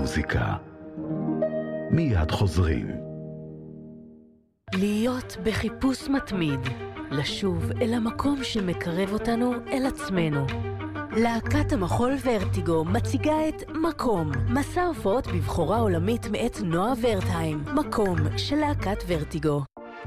המוזיקה. מיד חוזרים. להיות בחיפוש מתמיד, לשוב אל המקום שמקרב אותנו אל עצמנו. להקת המחול ורטיגו מציגה את מקום, מסע הופעות בבחורה עולמית מאת נועה ורטהיים, מקום של להקת ורטיגו.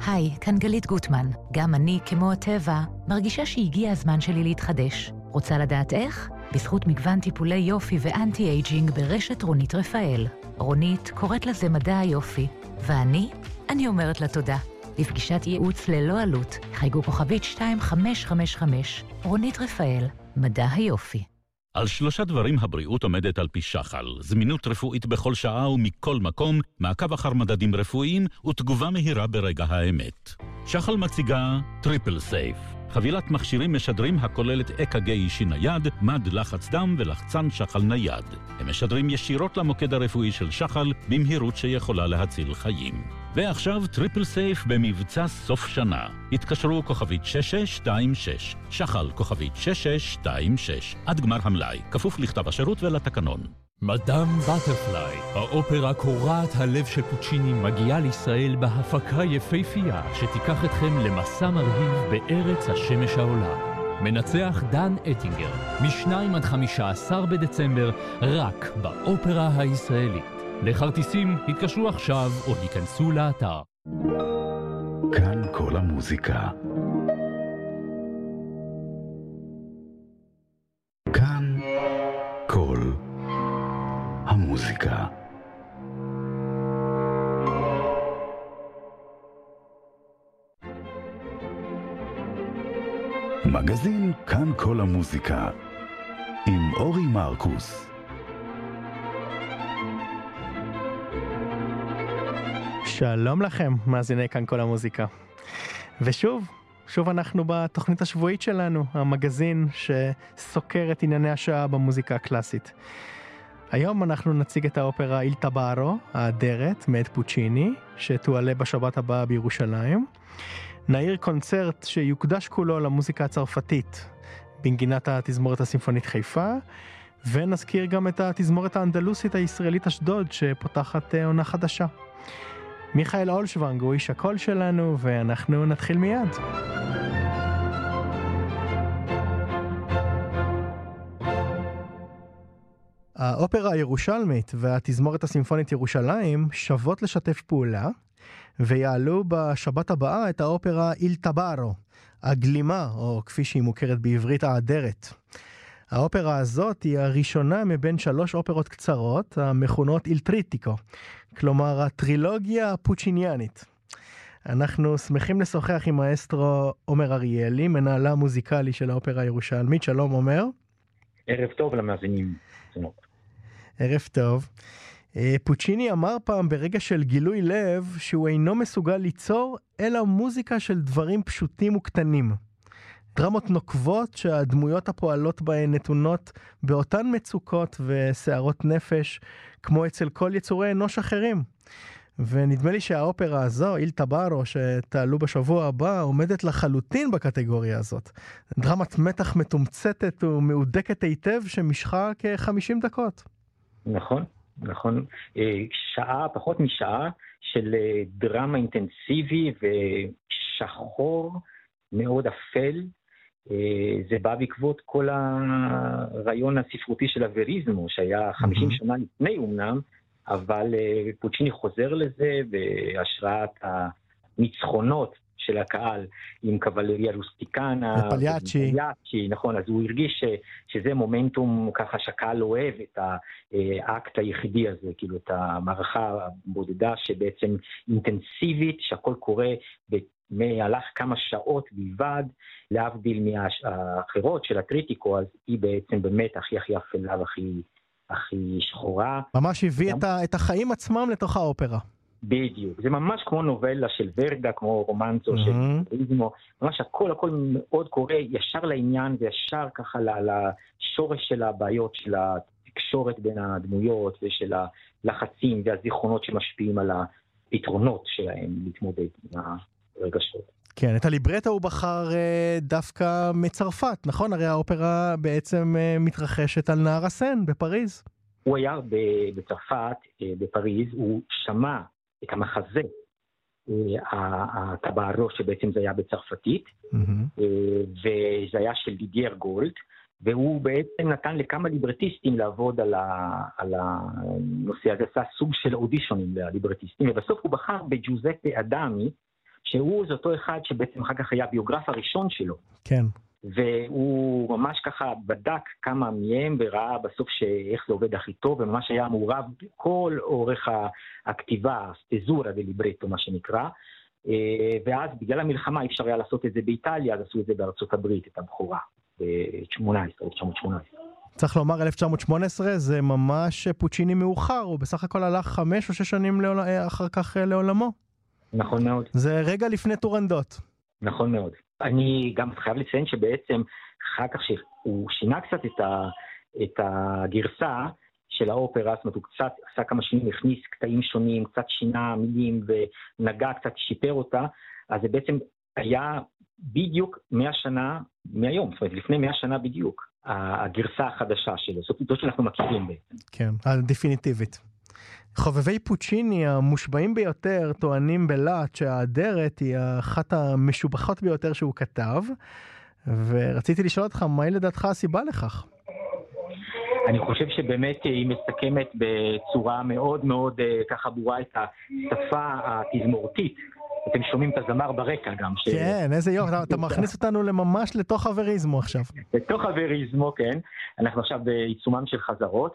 היי, כאן גלית גוטמן. גם אני, כמו הטבע, מרגישה שהגיע הזמן שלי להתחדש. רוצה לדעת איך? בזכות מגוון טיפולי יופי ואנטי-אייג'ינג ברשת רונית רפאל. רונית קוראת לזה מדע היופי, ואני? אני אומרת לה תודה. לפגישת ייעוץ ללא עלות, חייגו כוכבית 2555, רונית רפאל, מדע היופי. על שלושה דברים הבריאות עומדת על פי שחל, זמינות רפואית בכל שעה ומכל מקום, מעקב אחר מדדים רפואיים ותגובה מהירה ברגע האמת. שחל מציגה Triple Safe, חבילת מכשירים משדרים הכוללת אק"ג אישי נייד, מד לחץ דם ולחצן שחל נייד. הם משדרים ישירות למוקד הרפואי של שחל במהירות שיכולה להציל חיים. ועכשיו Triple Safe במבצע סוף שנה. התקשרו כוכבית 6626, שחל כוכבית 6626, עד גמר המלאי, כפוף לכתב השירות ולתקנון. מדאם בטרפליי, האופרה קורעת הלב של פוצ'יני מגיעה לישראל בהפקה יפהפייה שתיקח אתכם למסע מרהיב בארץ השמש העולה. מנצח דן אטינגר, מ-2 עד 15 בדצמבר, רק באופרה הישראלית. לכרטיסים התקשרו עכשיו או היכנסו לאתר. כאן כל המוזיקה. כאן כל המוזיקה. מגזין כאן כל המוזיקה עם אורי מרקוס. שלום לכם, מאזיני כאן כל המוזיקה. ושוב, שוב אנחנו בתוכנית השבועית שלנו, המגזין שסוקר את ענייני השעה במוזיקה הקלאסית. היום אנחנו נציג את האופרה איל טבארו, האדרת, מאת פוצ'יני, שתועלה בשבת הבאה בירושלים. נעיר קונצרט שיוקדש כולו למוזיקה הצרפתית, בנגינת התזמורת הסימפונית חיפה, ונזכיר גם את התזמורת האנדלוסית הישראלית אשדוד, שפותחת אה, עונה חדשה. מיכאל אולשוונג הוא איש הקול שלנו, ואנחנו נתחיל מיד. האופרה הירושלמית והתזמורת הסימפונית ירושלים שוות לשתף פעולה, ויעלו בשבת הבאה את האופרה איל טבארו, הגלימה, או כפי שהיא מוכרת בעברית, האדרת. האופרה הזאת היא הראשונה מבין שלוש אופרות קצרות המכונות איל טריטיקו, כלומר הטרילוגיה הפוצ'יניאנית. אנחנו שמחים לשוחח עם האסטרו עומר אריאלי, מנהלה המוזיקלי של האופרה הירושלמית. שלום עומר. ערב טוב למאזינים. ערב טוב. אה, פוצ'יני אמר פעם ברגע של גילוי לב שהוא אינו מסוגל ליצור אלא מוזיקה של דברים פשוטים וקטנים. דרמות נוקבות שהדמויות הפועלות בהן נתונות באותן מצוקות וסערות נפש כמו אצל כל יצורי אנוש אחרים. ונדמה לי שהאופרה הזו, איל טבארו, שתעלו בשבוע הבא, עומדת לחלוטין בקטגוריה הזאת. דרמת מתח מתומצתת ומהודקת היטב שמשכה כ-50 דקות. נכון, נכון. אה, שעה, פחות משעה, של אה, דרמה אינטנסיבי ושחור, מאוד אפל. אה, זה בא בעקבות כל הרעיון הספרותי של הווריזמו, שהיה 50 mm-hmm. שנה לפני אמנם, אבל פוצ'יני חוזר לזה בהשראת הניצחונות של הקהל עם קבלריה רוסטיקנה. ופליאצ'י. פליאצ'י, נכון, אז הוא הרגיש ש, שזה מומנטום ככה שהקהל אוהב את האקט היחידי הזה, כאילו את המערכה הבודדה שבעצם אינטנסיבית, שהכל קורה במהלך כמה שעות בלבד, להבדיל מהאחרות של הטריטיקו, אז היא בעצם באמת הכי הכי אפלה והכי הכי שחורה. ממש הביא גם... את החיים עצמם לתוך האופרה. בדיוק, זה ממש כמו נובלה של ורדה, כמו רומנצו mm-hmm. של ריזמו, ממש הכל הכל מאוד קורה ישר לעניין וישר ככה לשורש של הבעיות של התקשורת בין הדמויות ושל הלחצים והזיכרונות שמשפיעים על הפתרונות שלהם להתמודד עם הרגשות. כן, את הליברטו הוא בחר אה, דווקא מצרפת, נכון? הרי האופרה בעצם אה, מתרחשת על נהר הסן בפריז. הוא היה בצרפת, בפריז, הוא שמע את המחזה הטבערו, שבעצם זה היה בצרפתית, mm-hmm. וזה היה של דידיאר גולד, והוא בעצם נתן לכמה ליברטיסטים לעבוד על, ה, על הנושא הזה, עשה סוג של אודישונים לליברטיסטים, ובסוף הוא בחר בג'וזפה אדמי, שהוא זה אותו אחד שבעצם אחר כך היה הביוגרף הראשון שלו. כן. והוא ממש ככה בדק כמה מהם וראה בסוף איך זה עובד הכי טוב, וממש היה מעורב בכל אורך הכתיבה, סטזורה וליברטו מה שנקרא. אה, ואז בגלל המלחמה אי אפשר היה לעשות את זה באיטליה, אז עשו את זה בארצות הברית, את הבכורה, ב-18, 1918. צריך לומר 1918 זה ממש פוצ'יני מאוחר, הוא בסך הכל הלך חמש או שש שנים לעול... אה, אחר כך אה, לעולמו. נכון מאוד. זה רגע לפני טורנדות. נכון מאוד. אני גם חייב לציין שבעצם אחר כך שהוא שינה קצת את, ה, את הגרסה של האופרה, זאת אומרת הוא קצת עשה כמה שינויים, הכניס קטעים שונים, קצת שינה מילים ונגע, קצת שיפר אותה, אז זה בעצם היה בדיוק 100 שנה מהיום, זאת אומרת לפני 100 שנה בדיוק, הגרסה החדשה שלו, זאת שאנחנו מכירים בעצם. כן, הדפיניטיבית. חובבי פוצ'יני המושבעים ביותר טוענים בלהט שהאדרת היא אחת המשובחות ביותר שהוא כתב, ורציתי לשאול אותך, מהי לדעתך הסיבה לכך? אני חושב שבאמת היא מסכמת בצורה מאוד מאוד אה, ככה ברורה את השפה התזמורתית. אתם שומעים את הזמר ברקע גם. ש... כן, איזה יופי, אתה מכניס אותנו ממש לתוך הווריזמו עכשיו. לתוך הווריזמו, כן. אנחנו עכשיו בעיצומם של חזרות.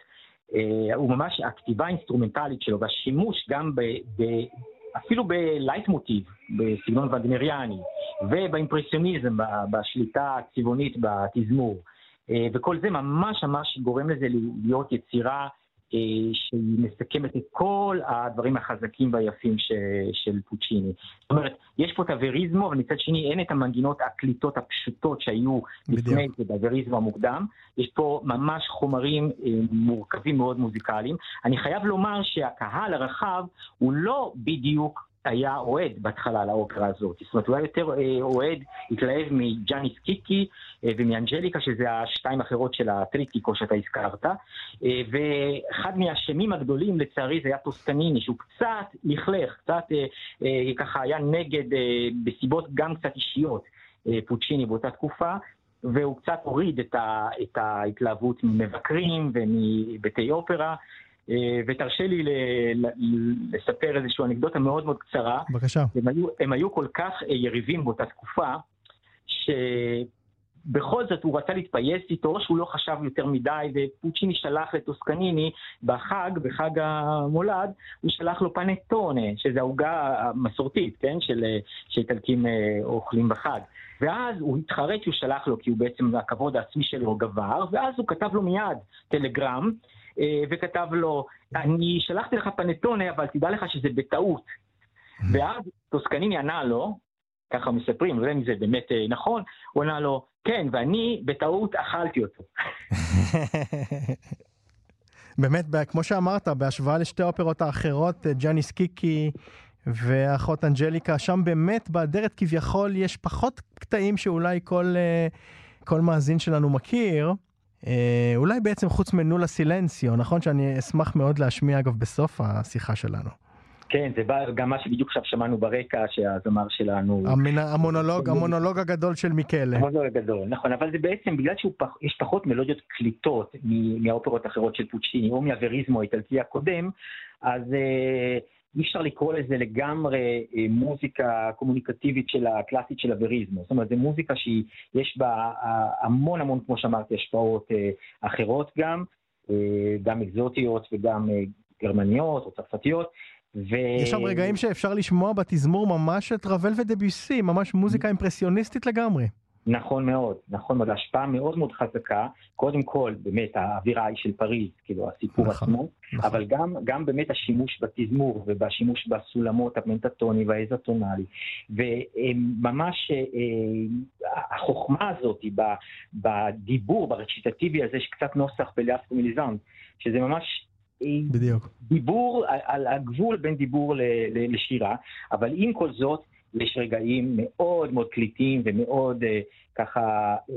אה, הוא ממש, הכתיבה האינסטרומנטלית שלו והשימוש גם ב... ב אפילו בלייטמוטיב, בסגנון וגנריאני, ובאימפרסיוניזם, בשליטה הצבעונית בתזמור. אה, וכל זה ממש ממש גורם לזה להיות יצירה שהיא מסכמת את כל הדברים החזקים והיפים ש, של פוצ'יני. זאת אומרת, יש פה את הווריזמו, אבל מצד שני אין את המנגינות הקליטות הפשוטות שהיו לפני זה בווריזמו המוקדם. יש פה ממש חומרים אה, מורכבים מאוד מוזיקליים. אני חייב לומר שהקהל הרחב הוא לא בדיוק היה אוהד בהתחלה לאופרה הזאת. זאת אומרת, הוא היה יותר אה, אוהד, התלהב מג'אני סקיקי אה, ומאנג'ליקה, שזה השתיים האחרות של הטריטיקו שאתה הזכרת. אה, ואחד מהאשמים הגדולים, לצערי, זה היה טוסקניני, שהוא קצת לכלך, קצת ככה היה נגד, בסיבות גם קצת אישיות, פוצ'יני באותה תקופה. והוא קצת הוריד את, ה, את ההתלהבות ממבקרים ומבתי אופרה, ותרשה לי לספר איזושהי אנקדוטה מאוד מאוד קצרה. בבקשה. הם היו, הם היו כל כך אה, יריבים באותה תקופה, שבכל זאת הוא רצה להתפייס איתו, שהוא לא חשב יותר מדי, ופוצ'יני שלח לטוסקניני בחג, בחג המולד, הוא שלח לו פנטונה, שזה העוגה המסורתית, כן, של, אה, שאיטלקים אוכלים בחג. ואז הוא התחרט שהוא שלח לו, כי הוא בעצם, הכבוד העצמי שלו גבר, ואז הוא כתב לו מיד טלגרם, אה, וכתב לו, אני שלחתי לך פנטונה, אבל תדע לך שזה בטעות. ואז טוסקניני ענה לו, ככה מספרים, לא יודע אם זה באמת אה, נכון, הוא ענה לו, כן, ואני בטעות אכלתי אותו. באמת, כמו שאמרת, בהשוואה לשתי האופרות האחרות, אה, ג'אניס קיקי ואחות אנג'ליקה, שם באמת באדרת כביכול יש פחות קטעים שאולי כל, כל מאזין שלנו מכיר. אה, אולי בעצם חוץ מנולה סילנסיו, נכון? שאני אשמח מאוד להשמיע אגב בסוף השיחה שלנו. כן, זה בא גם מה שבדיוק עכשיו שמענו ברקע, שהזמר שלנו... המנ... המונולוג, המונולוג הגדול של מיקלה. המונולוג הגדול, נכון, אבל זה בעצם בגלל שיש פחות מלודיות קליטות מהאופרות האחרות של פוצ'יני, או מהווריזמו האיטלקי הקודם, אז... אה, אי אפשר לקרוא לזה לגמרי אה, מוזיקה קומוניקטיבית של הקלאסית של הווריזמו. זאת אומרת, זו מוזיקה שיש בה אה, המון המון, כמו שאמרתי, השפעות אה, אחרות גם, גם אקזוטיות וגם גרמניות או צרפתיות. ו... יש שם רגעים שאפשר לשמוע בתזמור ממש את רבל ודביסי, ממש מוזיקה אימפרסיוניסטית לגמרי. נכון מאוד, נכון מאוד, השפעה מאוד מאוד חזקה, קודם כל באמת האווירה היא של פריז, כאילו הסיפור נכון, עצמו, נכון. אבל גם, גם באמת השימוש בתזמור ובשימוש בסולמות הפנטטוני והאזוטונלי, וממש אה, החוכמה הזאת בדיבור, ברציטטיבי הזה, יש קצת נוסח בלאסקו מיליזנט, שזה ממש אה, בדיוק. דיבור על הגבול בין דיבור לשירה, אבל עם כל זאת, יש רגעים מאוד מאוד קליטים ומאוד uh, ככה uh,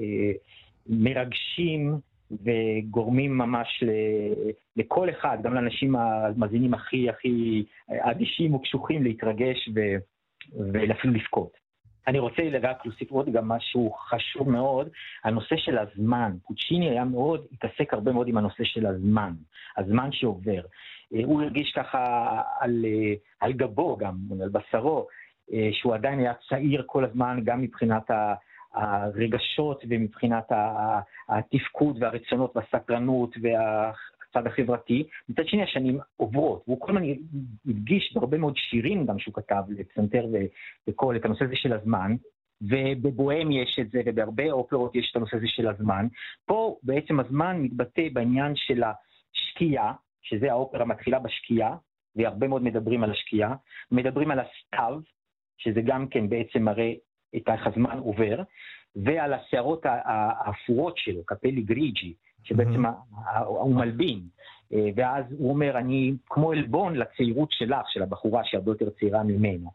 מרגשים וגורמים ממש ל, לכל אחד, גם לאנשים המאזינים הכי הכי אדישים וקשוחים להתרגש ו, ואפילו לבכות. אני רוצה רק להוסיף עוד גם משהו חשוב מאוד, הנושא של הזמן. פוצ'יני היה מאוד, התעסק הרבה מאוד עם הנושא של הזמן, הזמן שעובר. אה, הוא הרגיש ככה על, אה, על גבו גם, על בשרו, אה, שהוא עדיין היה צעיר כל הזמן, גם מבחינת הרגשות ומבחינת התפקוד והרצונות והסקרנות והצד החברתי. מצד שני, השנים עוברות, והוא כל הזמן הדגיש בהרבה מאוד שירים גם שהוא כתב לפסנתר וקול את הנושא הזה של הזמן. ובבוהם יש את זה, ובהרבה אופרות יש את הנושא הזה של הזמן. פה בעצם הזמן מתבטא בעניין של השקיעה, שזה האופרה מתחילה בשקיעה, והרבה מאוד מדברים על השקיעה. מדברים על הסתיו, שזה גם כן בעצם מראה את איך הזמן עובר, ועל השערות האפורות שלו, קפלי גריג'י, שבעצם mm-hmm. הוא מלבין. אה, ואז הוא אומר, אני כמו עלבון לצעירות שלך, של הבחורה שהיא הרבה יותר צעירה ממנו.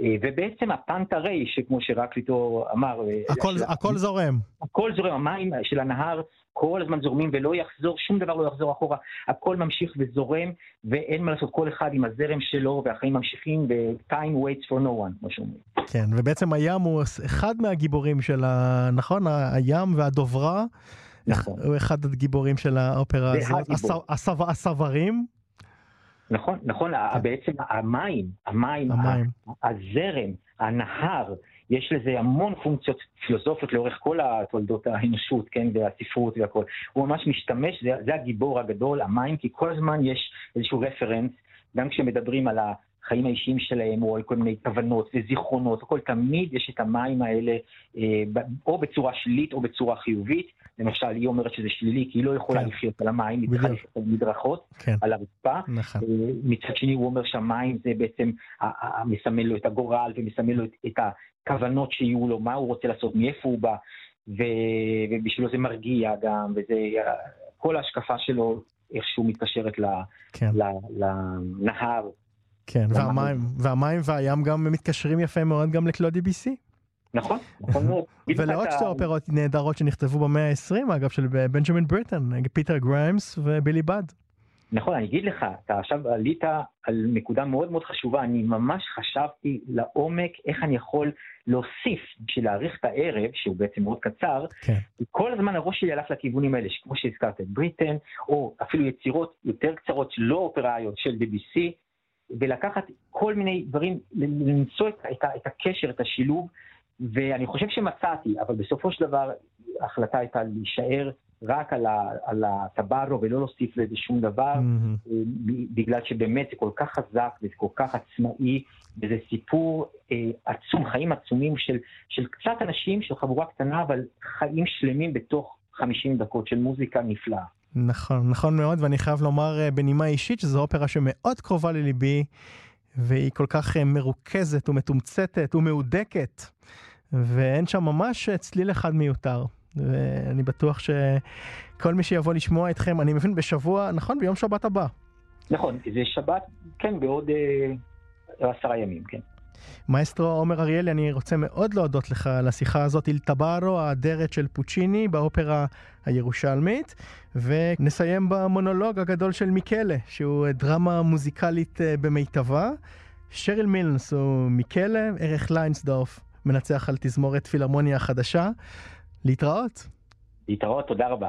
אה, ובעצם הפנטרי, שכמו שרקליטו אמר... אה, הכל, של... הכל זורם. הכל זורם, המים של הנהר כל הזמן זורמים ולא יחזור, שום דבר לא יחזור אחורה, הכל ממשיך וזורם, ואין מה לעשות, כל אחד עם הזרם שלו, והחיים ממשיכים, ו-time waits for no one, כמו שאומרים. כן, ובעצם הים הוא אחד מהגיבורים של ה... נכון? הים והדוברה. נכון. הוא אחד הגיבורים של האופרה הזאת. הסברים. נכון, נכון, בעצם המים, המים, המים. הזרם, הנהר, יש לזה המון פונקציות פילוסופיות לאורך כל התולדות האנושות, כן, והספרות והכל. הוא ממש משתמש, זה, זה הגיבור הגדול, המים, כי כל הזמן יש איזשהו רפרנס, גם כשמדברים על החיים האישיים שלהם, או על כל מיני כוונות וזיכרונות, הכל, תמיד יש את המים האלה, אה, או בצורה שלילית או בצורה חיובית. למשל, היא אומרת שזה שלילי, כי היא לא יכולה כן. לחיות על המים, היא צריכה לחיות על מדרכות, כן. על הרצפה. נכון. אה, מצד שני, הוא אומר שהמים זה בעצם מסמל לו את הגורל ומסמל לו את, את הכוונות שיהיו לו, מה הוא רוצה לעשות, מאיפה הוא בא, ו... ובשבילו זה מרגיע גם, וזה, כל ההשקפה שלו איכשהו מתקשרת ל... כן. ל... לנהר. כן, והמים, והמים והים גם מתקשרים יפה מאוד גם לקלודי ביסי. נכון, נכון מאוד. ולעוד שתי אופרות נהדרות שנכתבו במאה ה-20, אגב, של בנג'מין בריטן, פיטר גריימס ובילי באד. נכון, אני אגיד לך, אתה עכשיו עלית על נקודה מאוד מאוד חשובה, אני ממש חשבתי לעומק איך אני יכול להוסיף בשביל להאריך את הערב, שהוא בעצם מאוד קצר, כן. כל הזמן הראש שלי הלך לכיוונים האלה, כמו שהזכרת את בריטן, או אפילו יצירות יותר קצרות, לא אופראיות של BBC, ולקחת כל מיני דברים, למצוא את, את, את הקשר, את השילוב, ואני חושב שמצאתי, אבל בסופו של דבר ההחלטה הייתה להישאר רק על, ה, על הטברו ולא להוסיף לזה שום דבר, mm-hmm. בגלל שבאמת זה כל כך חזק וזה כל כך עצמאי, וזה סיפור אה, עצום, חיים עצומים של, של קצת אנשים, של חבורה קטנה, אבל חיים שלמים בתוך 50 דקות של מוזיקה נפלאה. נכון, נכון מאוד, ואני חייב לומר אה, בנימה אישית שזו אופרה שמאוד קרובה לליבי, והיא כל כך אה, מרוכזת ומתומצתת ומהודקת, ואין שם ממש צליל אחד מיותר. ואני בטוח שכל מי שיבוא לשמוע אתכם, אני מבין בשבוע, נכון? ביום שבת הבא. נכון, זה שבת, כן, בעוד אה, עשרה ימים, כן. מאסטרו עומר אריאלי, אני רוצה מאוד להודות לך על השיחה הזאת, איל טבארו, האדרת של פוצ'יני באופרה הירושלמית, ונסיים במונולוג הגדול של מיקלה, שהוא דרמה מוזיקלית אה, במיטבה. שריל מילנס הוא מיקלה, ערך ליינסדורף מנצח על תזמורת פילהרמוניה החדשה. להתראות. להתראות, תודה רבה.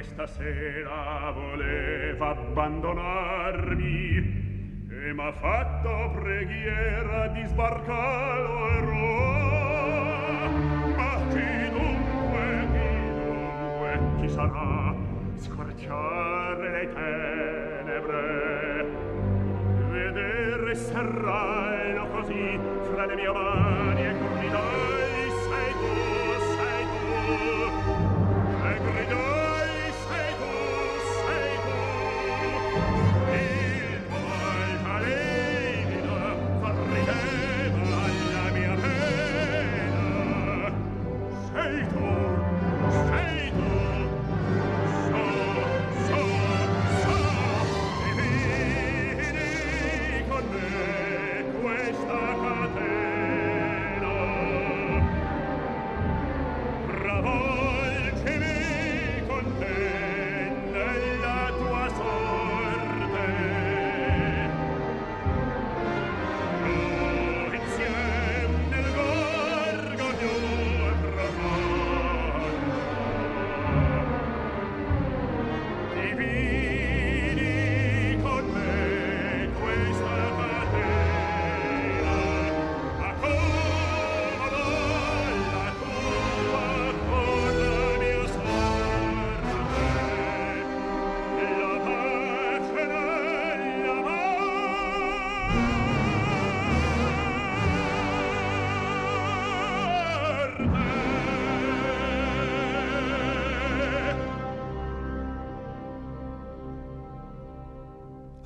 Questa sera voleva abbandonarmi e m'ha fatto preghiera di sbarcalo e roa ma chi dunque chi dunque chi sarà? Scorciare le tenebre vedere serrarlo così fra le mie mani e curvidai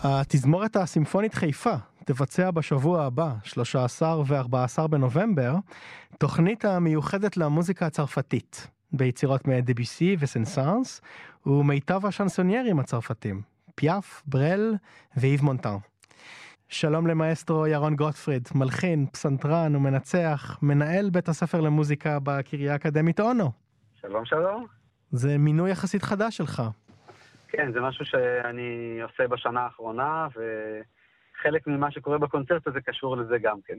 התזמורת הסימפונית חיפה תבצע בשבוע הבא, 13 ו-14 בנובמבר, תוכנית המיוחדת למוזיקה הצרפתית, ביצירות מדביסי וסנסאנס, ומיטב השנסוניירים הצרפתים, פיאף, ברל ואיב מונטן. שלום למאסטרו ירון גוטפריד, מלחין, פסנתרן ומנצח, מנהל בית הספר למוזיקה בקריה האקדמית אונו. שלום שלום. זה מינוי יחסית חדש שלך. כן, זה משהו שאני עושה בשנה האחרונה, וחלק ממה שקורה בקונצרט הזה קשור לזה גם כן.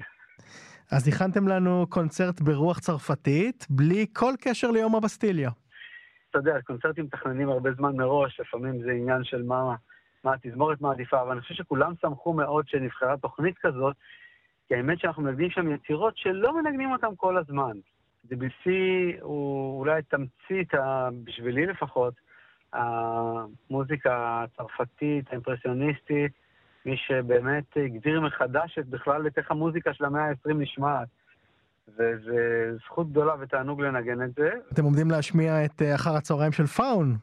אז הכנתם לנו קונצרט ברוח צרפתית, בלי כל קשר ליום הבסטיליה. אתה יודע, קונצרטים מתכננים הרבה זמן מראש, לפעמים זה עניין של מה, מה התזמורת מעדיפה, אבל אני חושב שכולם שמחו מאוד שנבחרה תוכנית כזאת, כי האמת שאנחנו מנגנים שם יצירות שלא מנגנים אותן כל הזמן. דביסי הוא אולי תמצית, בשבילי לפחות, המוזיקה הצרפתית, האימפרסיוניסטית, מי שבאמת הגדיר מחדש את בכלל את איך המוזיקה של המאה ה-20 נשמעת. וזה זכות גדולה ותענוג לנגן את זה. אתם עומדים להשמיע את אה, אחר הצהריים של פאון.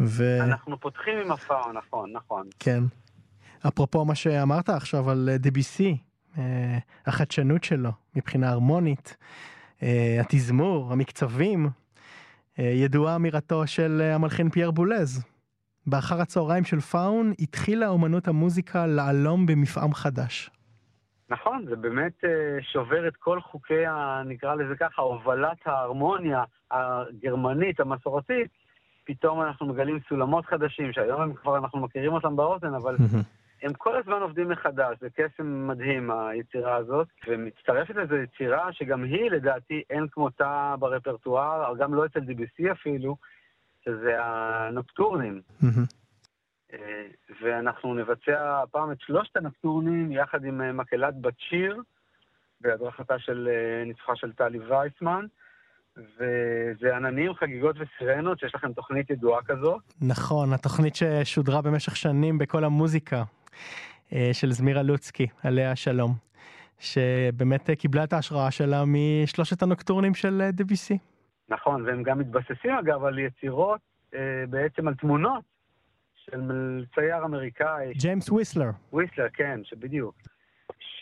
ו... אנחנו פותחים עם הפאון, נכון, נכון. כן. אפרופו מה שאמרת עכשיו על DBC, אה, אה, החדשנות שלו מבחינה הרמונית, התזמור, המקצבים, אה, ידועה אמירתו של אה, המלחין פייר בולז. באחר הצהריים של פאון התחילה אומנות המוזיקה לפעום במפעם חדש. נכון, זה באמת אה, שובר את כל חוקי, ה, נקרא לזה ככה, הובלת ההרמוניה הגרמנית, המסורתית. פתאום אנחנו מגלים סולמות חדשים, שהיום הם כבר אנחנו מכירים אותם באוזן, אבל הם כל הזמן עובדים מחדש, זה קסם מדהים היצירה הזאת, ומצטרפת לזה יצירה שגם היא לדעתי אין כמותה ברפרטואר, גם לא אצל DBC אפילו, שזה הנוקטורנים. אה, ואנחנו נבצע הפעם את שלושת הנוקטורנים יחד עם אה, מקהלת בת שיר, בהדרכתה של אה, ניצחה של טלי וייסמן. וזה עננים, חגיגות וסירנות, שיש לכם תוכנית ידועה כזו. נכון, התוכנית ששודרה במשך שנים בכל המוזיקה, של זמירה לוצקי, עליה השלום, שבאמת אה, קיבלה את ההשראה שלה משלושת הנוקטורנים של אה, דביסי. נכון, והם גם מתבססים אגב על יצירות, בעצם על תמונות של צייר אמריקאי. ג'יימס וויסלר. וויסלר, כן, שבדיוק.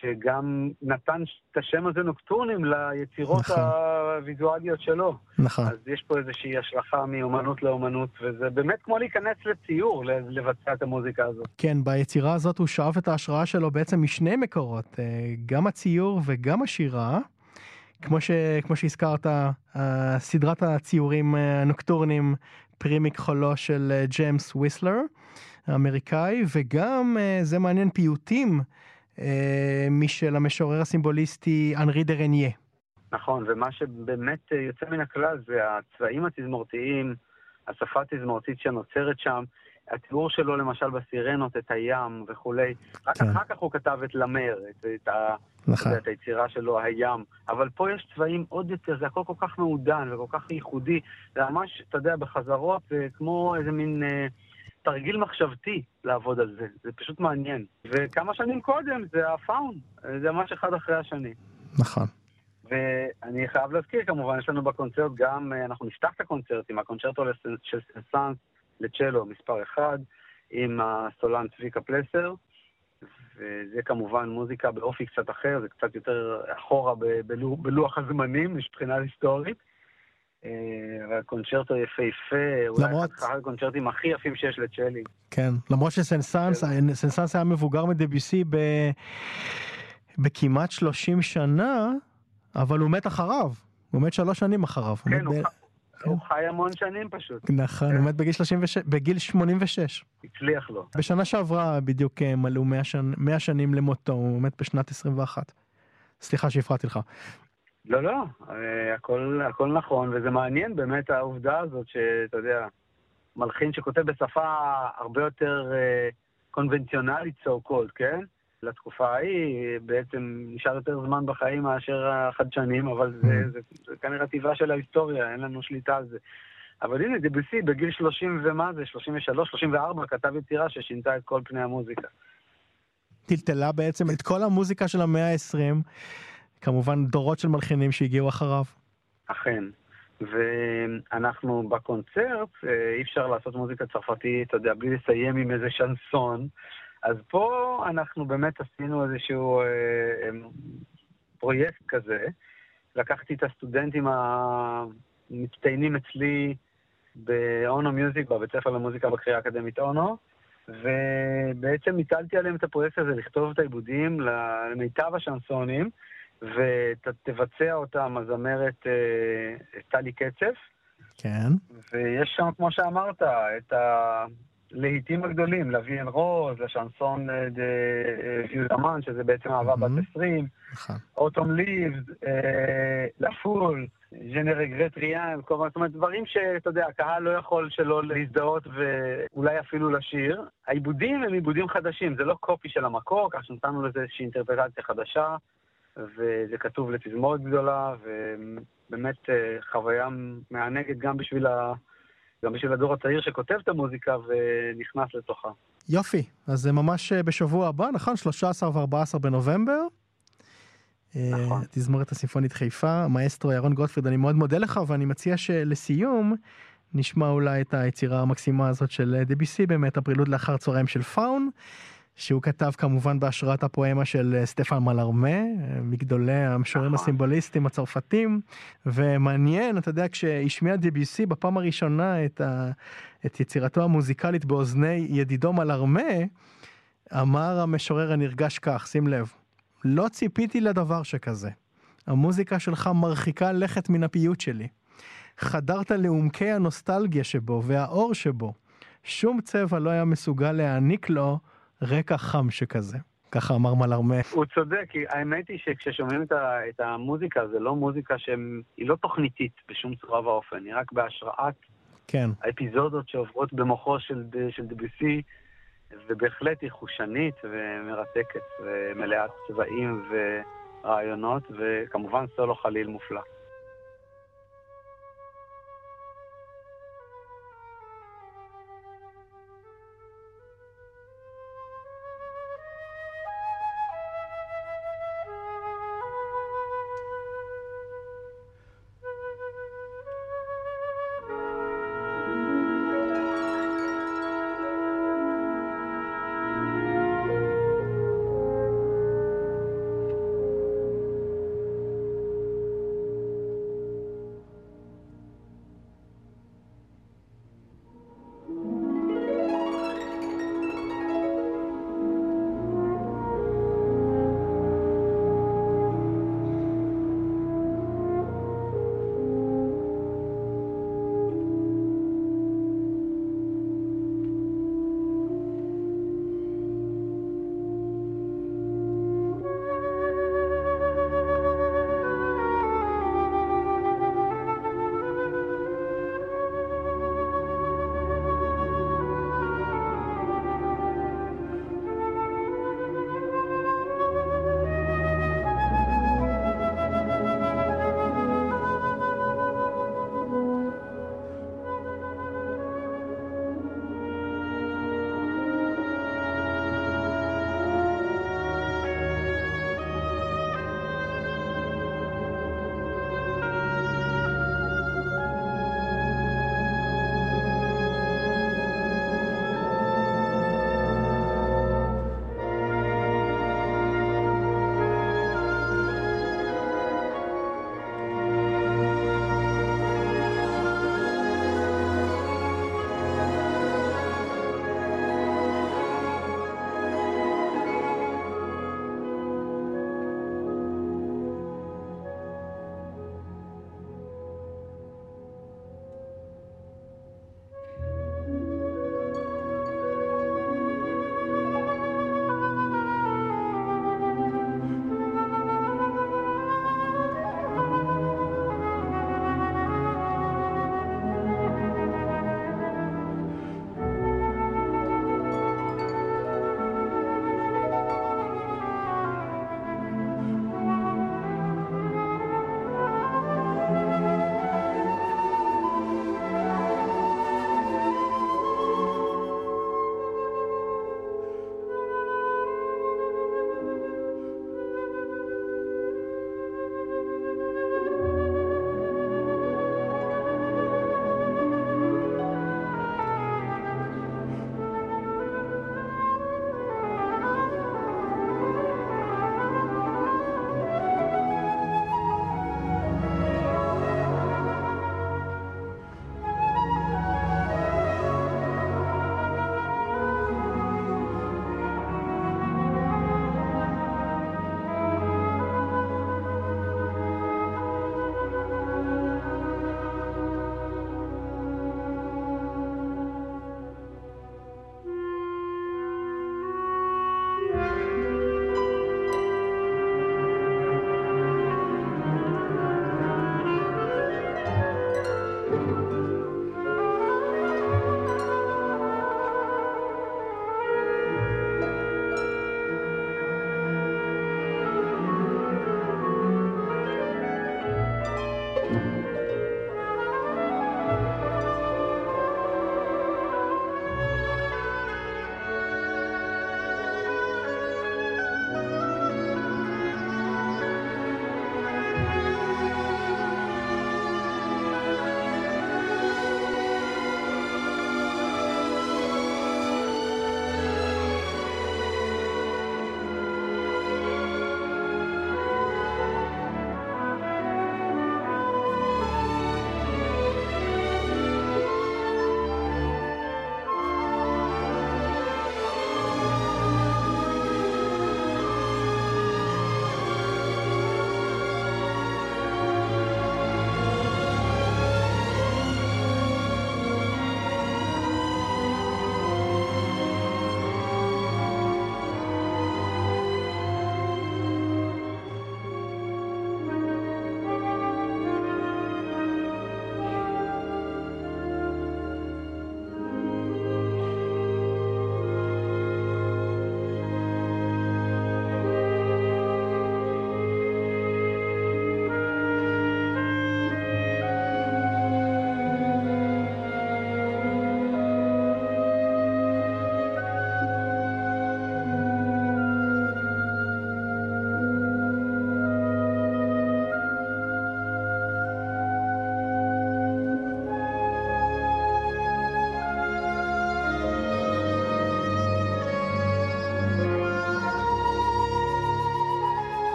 שגם נתן את השם הזה נוקטורנים ליצירות נכון. הוויזואליות שלו. נכון. אז יש פה איזושהי השלכה מאומנות לאומנות, וזה באמת כמו להיכנס לציור, לבצע את המוזיקה הזאת. כן, ביצירה הזאת הוא שאב את ההשראה שלו בעצם משני מקורות, אה, גם הציור וגם השירה. כמו, ש, כמו שהזכרת, אה, סדרת הציורים אה, הנוקטורנים פרי מכחולו של ג'יימס ויסלר, האמריקאי, וגם, זה מעניין, פיוטים משל המשורר הסימבוליסטי אנרי דה רניה. נכון, ומה שבאמת אה, יוצא מן הכלל זה הצבעים התזמורתיים, השפה התזמורתית שנוצרת שם, התיאור שלו למשל בסירנות, את הים וכולי. רק כן. אחר כך הוא כתב את למר, את, את, ה, נכון. את היצירה שלו, הים. אבל פה יש צבעים עוד יותר, זה הכל כל כך מעודן וכל כך ייחודי. זה ממש, אתה יודע, בחזרות, זה כמו איזה מין אה, תרגיל מחשבתי לעבוד על זה. זה פשוט מעניין. וכמה שנים קודם זה הפאון, זה ממש אחד אחרי השני. נכון. ואני חייב להזכיר, כמובן, יש לנו בקונצרט גם, אה, אנחנו נפתח את הקונצרט עם הקונצ'רטו של סנסנס לצ'לו מספר אחד, עם הסולן צביקה פלסר, וזה כמובן מוזיקה באופי קצת אחר, זה קצת יותר אחורה בלוח הזמנים, מבחינה היסטורית. אה, והקונצ'רטו יפהפה, אולי אחד הקונצ'רטים הכי יפים שיש לצ'לי. כן, למרות שסנסנס כן. סנסנס היה מבוגר מדביסי ב... בכמעט 30 שנה, אבל הוא מת אחריו. הוא מת שלוש שנים אחריו. כן, הוא ב- ח- הוא חי המון שנים פשוט, נכון, הוא מת בגיל 36, בגיל 86. הצליח לו. בשנה שעברה בדיוק אה, מלאו 100, שנ... 100 שנים למותו, הוא מת בשנת 21. סליחה שהפרעתי לך. לא, לא, אה, הכל, הכל נכון, וזה מעניין באמת העובדה הזאת שאתה יודע, מלחין שכותב בשפה הרבה יותר אה, קונבנציונלית so called, כן? לתקופה ההיא בעצם נשאר יותר זמן בחיים מאשר החדשנים, אבל זה, זה, זה כנראה טבעה של ההיסטוריה, אין לנו שליטה על זה. אבל הנה, דבוסי בגיל 30 ומה זה, 33, 34, כתב יצירה ששינתה את כל פני המוזיקה. טלטלה בעצם את כל המוזיקה של המאה ה-20, כמובן דורות של מלחינים שהגיעו אחריו. אכן. ואנחנו בקונצרט, אה, אי אפשר לעשות מוזיקה צרפתית, אתה יודע, בלי לסיים עם איזה שנסון. אז פה אנחנו באמת עשינו איזשהו אה, אה, פרויקט כזה. לקחתי את הסטודנטים המצטיינים אצלי באונו מיוזיק, בבית ספר למוזיקה בקריאה האקדמית אונו, ובעצם הטלתי עליהם את הפרויקט הזה לכתוב את העיבודים למיטב השנסונים. ותבצע אותם הזמרת אה, טלי קצף, כן. ויש שם, כמו שאמרת, את הלהיטים הגדולים, לוויאן רוז, לשנסון אה, דה ויודמן, שזה בעצם אהבה בת מהמם. 20, נכון. אוטום ליבס, אה, לפול, ז'נה רגרט ריאן, כל זאת אומרת, דברים שאתה יודע, הקהל לא יכול שלא להזדהות ואולי אפילו לשיר. העיבודים הם עיבודים חדשים, זה לא קופי של המקור, כך שנתנו לזה איזושהי אינטרפרטציה חדשה. וזה כתוב לתזמורת גדולה, ובאמת אה, חוויה מענגת גם בשביל, ה... גם בשביל הדור הצעיר שכותב את המוזיקה ונכנס לתוכה. יופי, אז זה ממש אה, בשבוע הבא, נכון? 13 ו-14 בנובמבר. אה, נכון. תזמורת הסימפונית חיפה, המאסטרו ירון גוטפריד, אני מאוד מודה לך, ואני מציע שלסיום נשמע אולי את היצירה המקסימה הזאת של דביסי, באמת הפרילוד לאחר צהריים של פאון, שהוא כתב כמובן בהשראת הפואמה של אה, סטפן מלארמה, אה, מגדולי המשוררים נכון. הסימבוליסטים הצרפתים, ומעניין, אתה יודע, כשהשמיע דביסי בפעם הראשונה את, ה... את יצירתו המוזיקלית באוזני ידידו מלארמה, אמר המשורר הנרגש כך, שים לב, לא ציפיתי לדבר שכזה. המוזיקה שלך מרחיקה לכת מן הפיוט שלי. חדרת לעומקי הנוסטלגיה שבו והאור שבו. שום צבע לא היה מסוגל להעניק לו רקע חם שכזה. ככה אמר מלארמה. הוא צודק, כי האמת היא שכששומעים את, ה... את המוזיקה, זה לא מוזיקה שהיא לא תוכניתית בשום צורה ואופן, היא רק בהשראת כן, האפיזודות שעוברות במוחו של, של דביסי, ובהחלט היא חושנית ומרתקת ומלאת צבעים ורעיונות, וכמובן סולו חליל מופלא.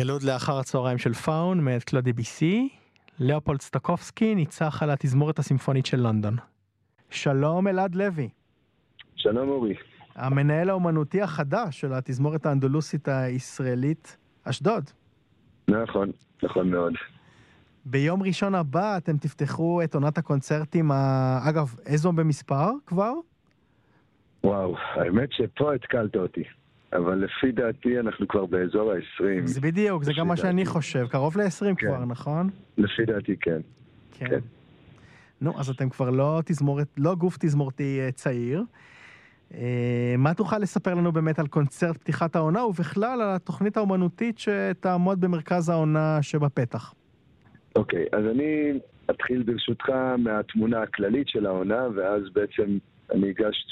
פרלוד לאחר הצהריים של פאון מאת קלוד דביסי, לאופולד סטקובסקי ניצח על התזמורת הסימפונית של לונדון. שלום אלעד לוי. שלום אורי. המנהל האומנותי החדש של התזמורת האנדלוסית הישראלית, אשדוד. נכון, נכון מאוד. ביום ראשון הבא אתם תפתחו את עונת הקונצרטים, ה... אגב, איזו במספר כבר? וואו, האמת שפה התקלת אותי. אבל לפי דעתי אנחנו כבר באזור ה-20. זה בדיוק, זה גם מה שאני חושב, קרוב ל-20 כן. כבר, נכון? לפי דעתי כן. כן. כן. נו, אז אתם כבר לא תזמורת, לא גוף תזמורתי אה, צעיר. אה, מה תוכל לספר לנו באמת על קונצרט פתיחת העונה, ובכלל על התוכנית האומנותית שתעמוד במרכז העונה שבפתח? אוקיי, אז אני אתחיל ברשותך מהתמונה הכללית של העונה, ואז בעצם אני אגש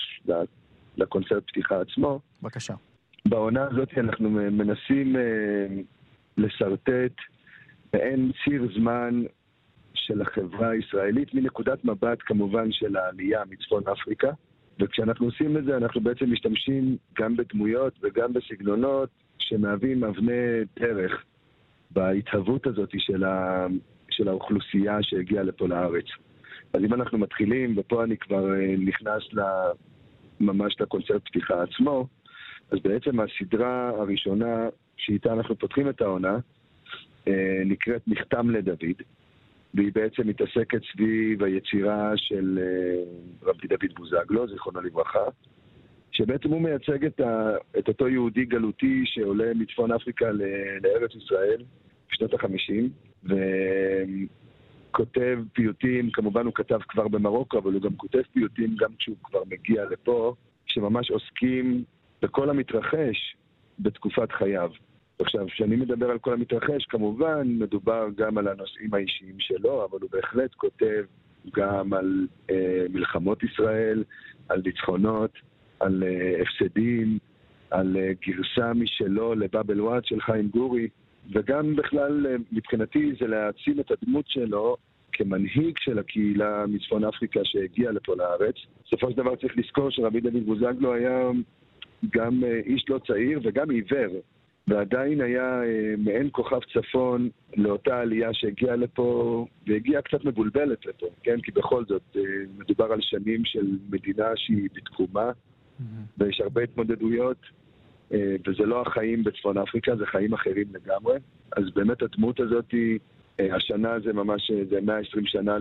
לקונצרט פתיחה עצמו. בבקשה. בעונה הזאת אנחנו מנסים אה, לשרטט מעין ציר זמן של החברה הישראלית, מנקודת מבט כמובן של העלייה מצפון אפריקה. וכשאנחנו עושים את זה, אנחנו בעצם משתמשים גם בדמויות וגם בסגנונות שמהווים אבני דרך בהתהוות הזאת של, ה... של האוכלוסייה שהגיעה לפה לארץ. אז אם אנחנו מתחילים, ופה אני כבר אה, נכנס. ממש לקונצרט פתיחה עצמו, אז בעצם הסדרה הראשונה שאיתה אנחנו פותחים את העונה אה, נקראת מכתם לדוד, והיא בעצם מתעסקת סביב היצירה של אה, רבי דוד בוזגלו, זיכרונו לברכה, שבעצם הוא מייצג את, ה, את אותו יהודי גלותי שעולה מצפון אפריקה לארץ ישראל בשנות החמישים, וכותב פיוטים, כמובן הוא כתב כבר במרוקו, אבל הוא גם כותב פיוטים גם כשהוא כבר מגיע לפה, שממש עוסקים בכל המתרחש בתקופת חייו. עכשיו, כשאני מדבר על כל המתרחש, כמובן מדובר גם על הנושאים האישיים שלו, אבל הוא בהחלט כותב גם על אה, מלחמות ישראל, על ניצחונות, על אה, הפסדים, על אה, גרסה משלו לבאבל וואט של חיים גורי, וגם בכלל, אה, מבחינתי, זה להעצים את הדמות שלו כמנהיג של הקהילה מצפון אפריקה שהגיעה לפה לארץ. בסופו של דבר צריך לזכור שרבי דוד בוזגלו היה גם אה, איש לא צעיר וגם עיוור. ועדיין היה אה, מעין כוכב צפון לאותה עלייה שהגיעה לפה, והגיעה קצת מבולבלת לפה, כן? כי בכל זאת, אה, מדובר על שנים של מדינה שהיא בתקומה, mm-hmm. ויש הרבה התמודדויות, וזה לא החיים בצפון אפריקה, זה חיים אחרים לגמרי. אז באמת הדמות הזאת היא... השנה זה ממש, זה 120 שנה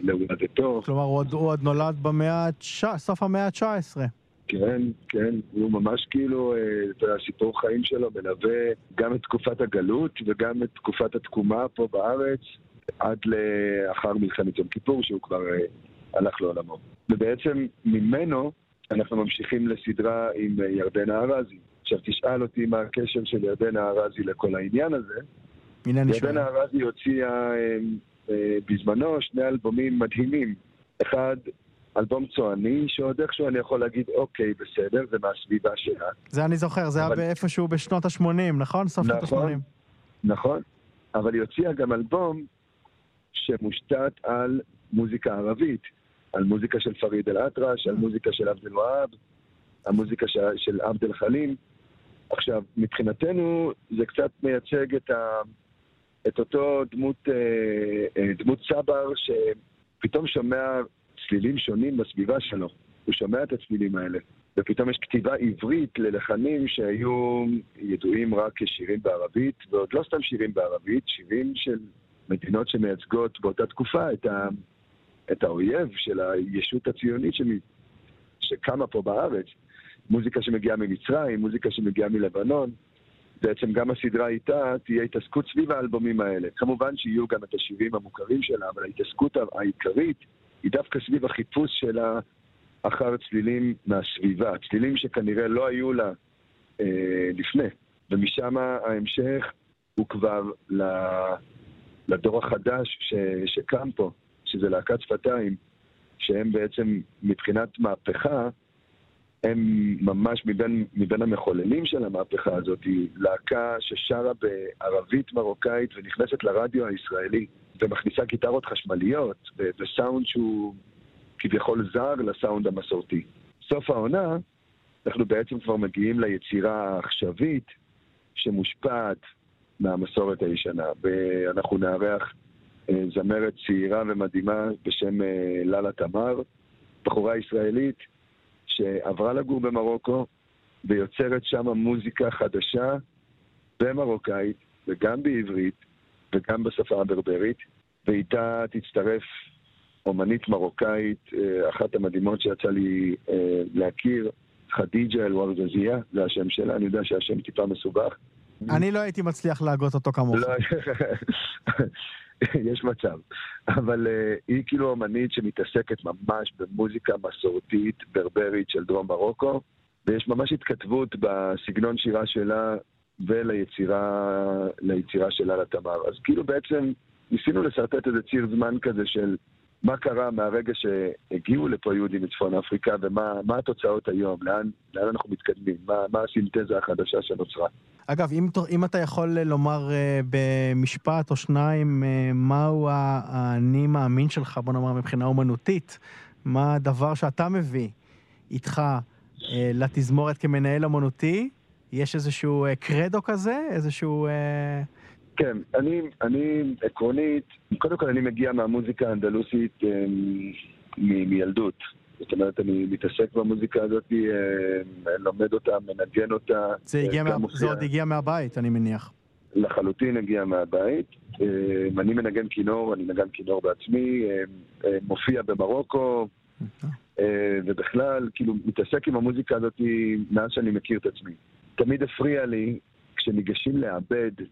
להולדתו. כלומר, הוא עוד, הוא עוד נולד במאה, סוף המאה ה-19. כן, כן, הוא ממש כאילו, אה, אתה יודע, סיפור חיים שלו מלווה גם את תקופת הגלות וגם את תקופת התקומה פה בארץ, עד לאחר מלחמת יום כיפור, שהוא כבר אה, הלך לעולמו. ובעצם ממנו אנחנו ממשיכים לסדרה עם אה, ירדנה ארזי. עכשיו תשאל אותי מה הקשר של ירדנה ארזי לכל העניין הזה. הנה אני שואל. ירדנה ארזי הוציאה בזמנו שני אלבומים מדהימים. אחד אלבום צועני, שעוד איכשהו אני יכול להגיד, אוקיי, בסדר, זה מהסביבה שלה. זה אני זוכר, זה אבל... היה באיפשהו בשנות ה-80, נכון? סוף שנות נכון, ה-80. נכון, אבל היא הוציאה גם אלבום שמושתת על מוזיקה ערבית, על מוזיקה של פריד אל-אטרש, על מוזיקה של עבד אל-והאב, המוזיקה של, של עבד אל-חלים. עכשיו, מבחינתנו זה קצת מייצג את, ה, את אותו דמות, אה, אה, דמות צבר שפתאום שומע צלילים שונים בסביבה שלו. הוא שומע את הצלילים האלה. ופתאום יש כתיבה עברית ללחנים שהיו ידועים רק כשירים בערבית, ועוד לא סתם שירים בערבית, שירים של מדינות שמייצגות באותה תקופה את, ה, את האויב של הישות הציונית שמ, שקמה פה בארץ. מוזיקה שמגיעה ממצרים, מוזיקה שמגיעה מלבנון. בעצם גם הסדרה איתה תהיה התעסקות סביב האלבומים האלה. כמובן שיהיו גם את השירים המוכרים שלה, אבל ההתעסקות העיקרית היא דווקא סביב החיפוש שלה אחר צלילים מהסביבה, צלילים שכנראה לא היו לה אה, לפני. ומשם ההמשך הוא כבר לדור החדש ש, שקם פה, שזה להקת שפתיים, שהם בעצם מבחינת מהפכה, הם ממש מבין, מבין המחוללים של המהפכה הזאת, היא להקה ששרה בערבית מרוקאית ונכנסת לרדיו הישראלי. ומכניסה גיטרות חשמליות וסאונד שהוא כביכול זר לסאונד המסורתי. סוף העונה, אנחנו בעצם כבר מגיעים ליצירה העכשווית שמושפעת מהמסורת הישנה. ואנחנו נארח אה, זמרת צעירה ומדהימה בשם אה, ללה תמר, בחורה ישראלית שעברה לגור במרוקו ויוצרת שם מוזיקה חדשה במרוקאית וגם בעברית וגם בשפה הברברית, ואיתה תצטרף אומנית מרוקאית, אה, אחת המדהימות שיצא לי להכיר, חדיג'ה אל-ורג'זיה, זה השם שלה, אני יודע שהשם טיפה מסובך. אני לא הייתי מצליח להגות אותו כמוך. יש מצב. אבל uh, היא כאילו אמנית שמתעסקת ממש במוזיקה מסורתית ברברית של דרום מרוקו, ויש ממש התכתבות בסגנון שירה שלה וליצירה שלה לתמר. אז כאילו בעצם ניסינו לשרטט איזה ציר זמן כזה של מה קרה מהרגע שהגיעו לפה יהודים מצפון אפריקה ומה התוצאות היום, לאן, לאן אנחנו מתקדמים, מה, מה הסינתזה החדשה שנוצרה. אגב, אם, אם אתה יכול לומר uh, במשפט או שניים uh, מהו האני מאמין שלך, בוא נאמר מבחינה אומנותית, מה הדבר שאתה מביא איתך uh, לתזמורת כמנהל אומנותי, יש איזשהו uh, קרדו כזה? איזשהו... Uh... כן, אני, אני עקרונית, קודם כל אני מגיע מהמוזיקה האנדלוסית אה, מ- מילדות. זאת אומרת, אני מתעסק במוזיקה הזאת, אה, לומד אותה, מנגן אותה. זה, הגיע מה... זה עוד הגיע מהבית, אני מניח. לחלוטין הגיע מהבית. אה, אני מנגן כינור, אני מנגן כינור בעצמי, אה, אה, מופיע במרוקו, אה, ובכלל, כאילו, מתעסק עם המוזיקה הזאת מאז שאני מכיר את עצמי. תמיד הפריע לי, כשניגשים לעבד אה,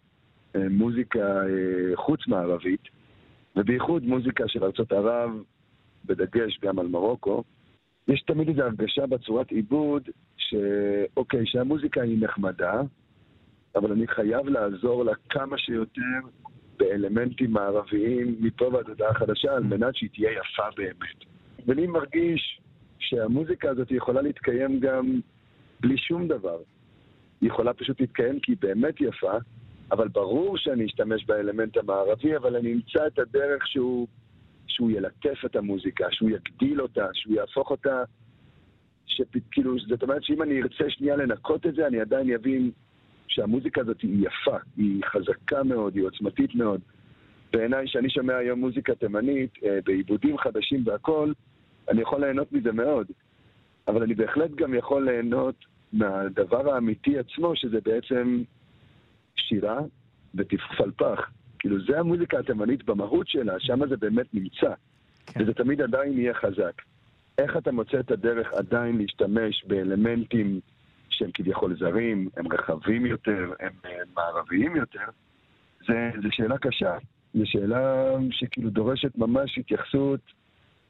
מוזיקה אה, חוץ-מערבית, ובייחוד מוזיקה של ארצות ערב, בדגש גם על מרוקו, יש תמיד איזו הרגשה בצורת עיבוד, שאוקיי, שהמוזיקה היא נחמדה, אבל אני חייב לעזור לה כמה שיותר באלמנטים מערביים מפה ועד הודעה חדשה, על מנת שהיא תהיה יפה באמת. ואני מרגיש שהמוזיקה הזאת יכולה להתקיים גם בלי שום דבר. היא יכולה פשוט להתקיים כי היא באמת יפה, אבל ברור שאני אשתמש באלמנט המערבי, אבל אני אמצא את הדרך שהוא, שהוא ילטף את המוזיקה, שהוא יגדיל אותה, שהוא יהפוך אותה, שכאילו, זאת אומרת שאם אני ארצה שנייה לנקות את זה, אני עדיין אבין שהמוזיקה הזאת היא יפה, היא חזקה מאוד, היא עוצמתית מאוד. בעיניי, כשאני שומע היום מוזיקה תימנית, אה, בעיבודים חדשים והכול, אני יכול ליהנות מזה מאוד. אבל אני בהחלט גם יכול ליהנות מהדבר האמיתי עצמו, שזה בעצם שירה ותפלפח. כאילו, זה המוזיקה התימנית במהות שלה, שם זה באמת נמצא. כן. וזה תמיד עדיין יהיה חזק. איך אתה מוצא את הדרך עדיין להשתמש באלמנטים שהם כביכול זרים, הם רחבים יותר, הם אה, מערביים יותר, זה, זה שאלה קשה. זו שאלה שכאילו דורשת ממש התייחסות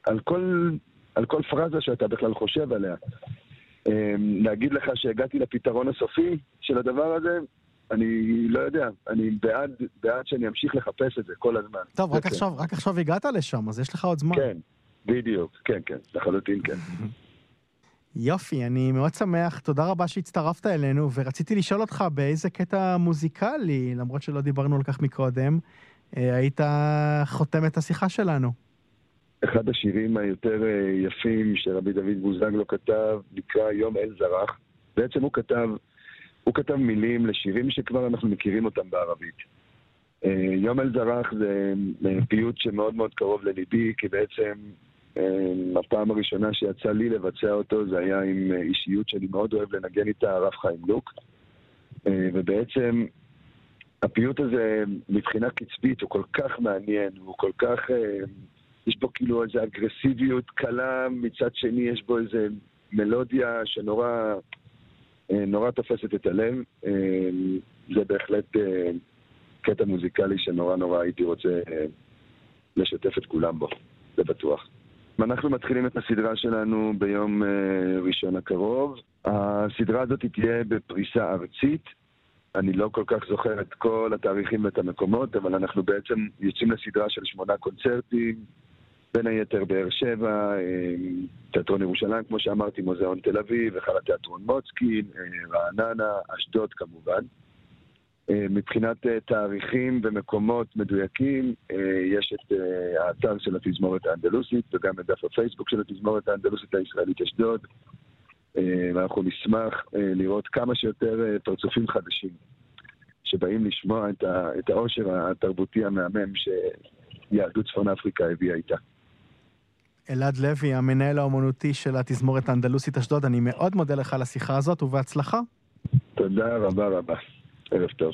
על כל, על כל פרזה שאתה בכלל חושב עליה. אה, להגיד לך שהגעתי לפתרון הסופי של הדבר הזה, אני לא יודע, אני בעד, בעד שאני אמשיך לחפש את זה כל הזמן. טוב, רק, כן. עכשיו, רק עכשיו הגעת לשם, אז יש לך עוד זמן. כן, בדיוק, כן, כן, לחלוטין כן. יופי, אני מאוד שמח, תודה רבה שהצטרפת אלינו, ורציתי לשאול אותך באיזה קטע מוזיקלי, למרות שלא דיברנו על כך מקודם, אה, היית חותם את השיחה שלנו. אחד השירים היותר אה, יפים שרבי דוד בוזגלו כתב, נקרא יום אל זרח. בעצם הוא כתב הוא כתב מילים לשירים שכבר אנחנו מכירים אותם בערבית. אה, יום אל זרח זה אה, פיוט שמאוד מאוד קרוב לליבי, כי בעצם אה, הפעם הראשונה שיצא לי לבצע אותו זה היה עם אישיות שאני מאוד אוהב לנגן איתה, הרב חיים לוק. ובעצם הפיוט הזה מבחינה קצבית הוא כל כך מעניין, הוא כל כך... יש בו כאילו איזו אגרסיביות קלה, מצד שני יש בו איזו מלודיה שנורא נורא תופסת את הלב. אה, זה בהחלט אה, קטע מוזיקלי שנורא נורא הייתי רוצה לשתף את כולם בו, זה בטוח. אנחנו מתחילים את הסדרה שלנו ביום ראשון הקרוב. הסדרה הזאת תהיה בפריסה ארצית. אני לא כל כך זוכר את כל התאריכים ואת המקומות, אבל אנחנו בעצם יוצאים לסדרה של שמונה קונצרטים, בין היתר באר שבע, אה, תיאטרון ירושלים, כמו שאמרתי, מוזיאון תל אביב, היכל התיאטרון מוצקין, אה, רעננה, אשדוד כמובן. אה, מבחינת תאריכים ומקומות מדויקים, יש את האתר של התזמורת האנדלוסית וגם את דף הפייסבוק של התזמורת האנדלוסית הישראלית אשדוד. ואנחנו נשמח לראות כמה שיותר פרצופים חדשים שבאים לשמוע את, העושר התרבותי המהמם שיהדות צפון אפריקה הביאה איתה. אלעד לוי, המנהל האומנותי של התזמורת האנדלוסית אשדוד, אני מאוד מודה לך על השיחה הזאת ובהצלחה. תודה רבה רבה. ערב טוב.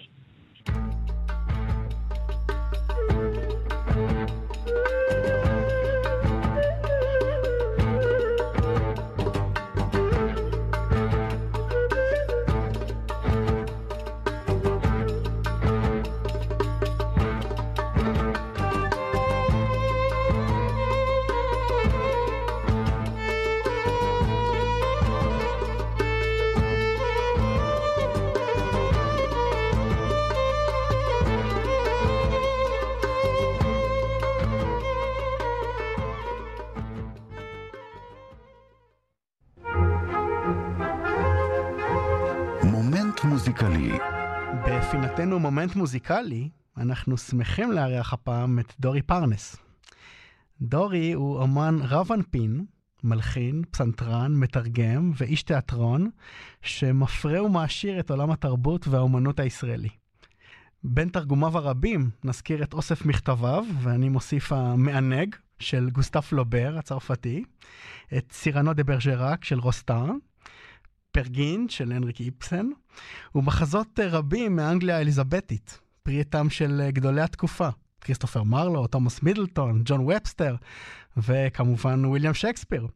בפינתנו מומנט מוזיקלי, אנחנו שמחים לארח הפעם את דורי פרנס. דורי הוא אומן רב אנפין, מלחין, פסנתרן, מתרגם ואיש תיאטרון, שמפרה ומעשיר את עולם התרבות והאומנות הישראלי. בין תרגומיו הרבים נזכיר את אוסף מכתביו, ואני מוסיף המענג של גוסטב פלובר הצרפתי, את סירנו דה ברג'רק של רוסטן, פר גינט של הנריק איבסן, ומחזות רבים מאנגליה האליזבטית, פרי עטם של גדולי התקופה, כריסטופר מרלו, תומאס מידלטון, ג'ון ובסטר, וכמובן וויליאם שייקספיר.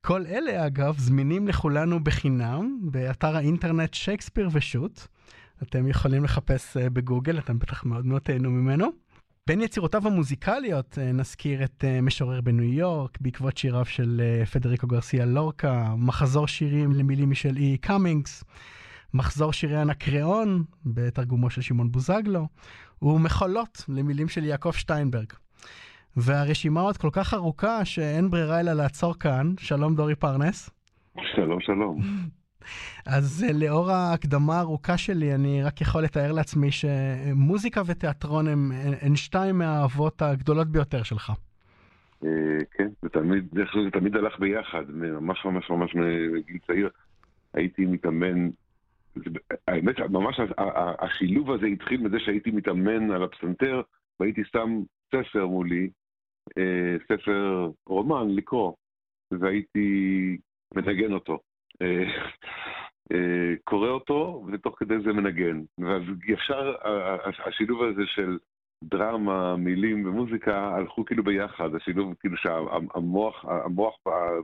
כל אלה, אגב, זמינים לכולנו בחינם באתר האינטרנט שייקספיר ושות. אתם יכולים לחפש בגוגל, אתם בטח מאוד מאוד תהנו ממנו. בין יצירותיו המוזיקליות נזכיר את משורר בניו יורק, בעקבות שיריו של פדריקו גרסיה לורקה, מחזור שירים למילים משל אי אי קאמינגס, מחזור שירי אנקריאון בתרגומו של שמעון בוזגלו, ומחולות למילים של יעקב שטיינברג. והרשימה עוד כל כך ארוכה שאין ברירה אלא לעצור כאן. שלום דורי פרנס. שלום שלום. אז לאור ההקדמה הארוכה שלי, אני רק יכול לתאר לעצמי שמוזיקה ותיאטרון הם, הן שתיים מהאהבות הגדולות ביותר שלך. כן, זה תמיד, זה תמיד הלך ביחד, ממש ממש ממש מגיל צעיר. הייתי מתאמן, האמת, ממש השילוב הזה התחיל מזה שהייתי מתאמן על הפסנתר, והייתי שם ספר מולי, ספר רומן לקרוא, והייתי מנגן אותו. קורא אותו, ותוך כדי זה מנגן. ואז ישר השילוב הזה של דרמה, מילים ומוזיקה הלכו כאילו ביחד. השילוב כאילו שהמוח המוח,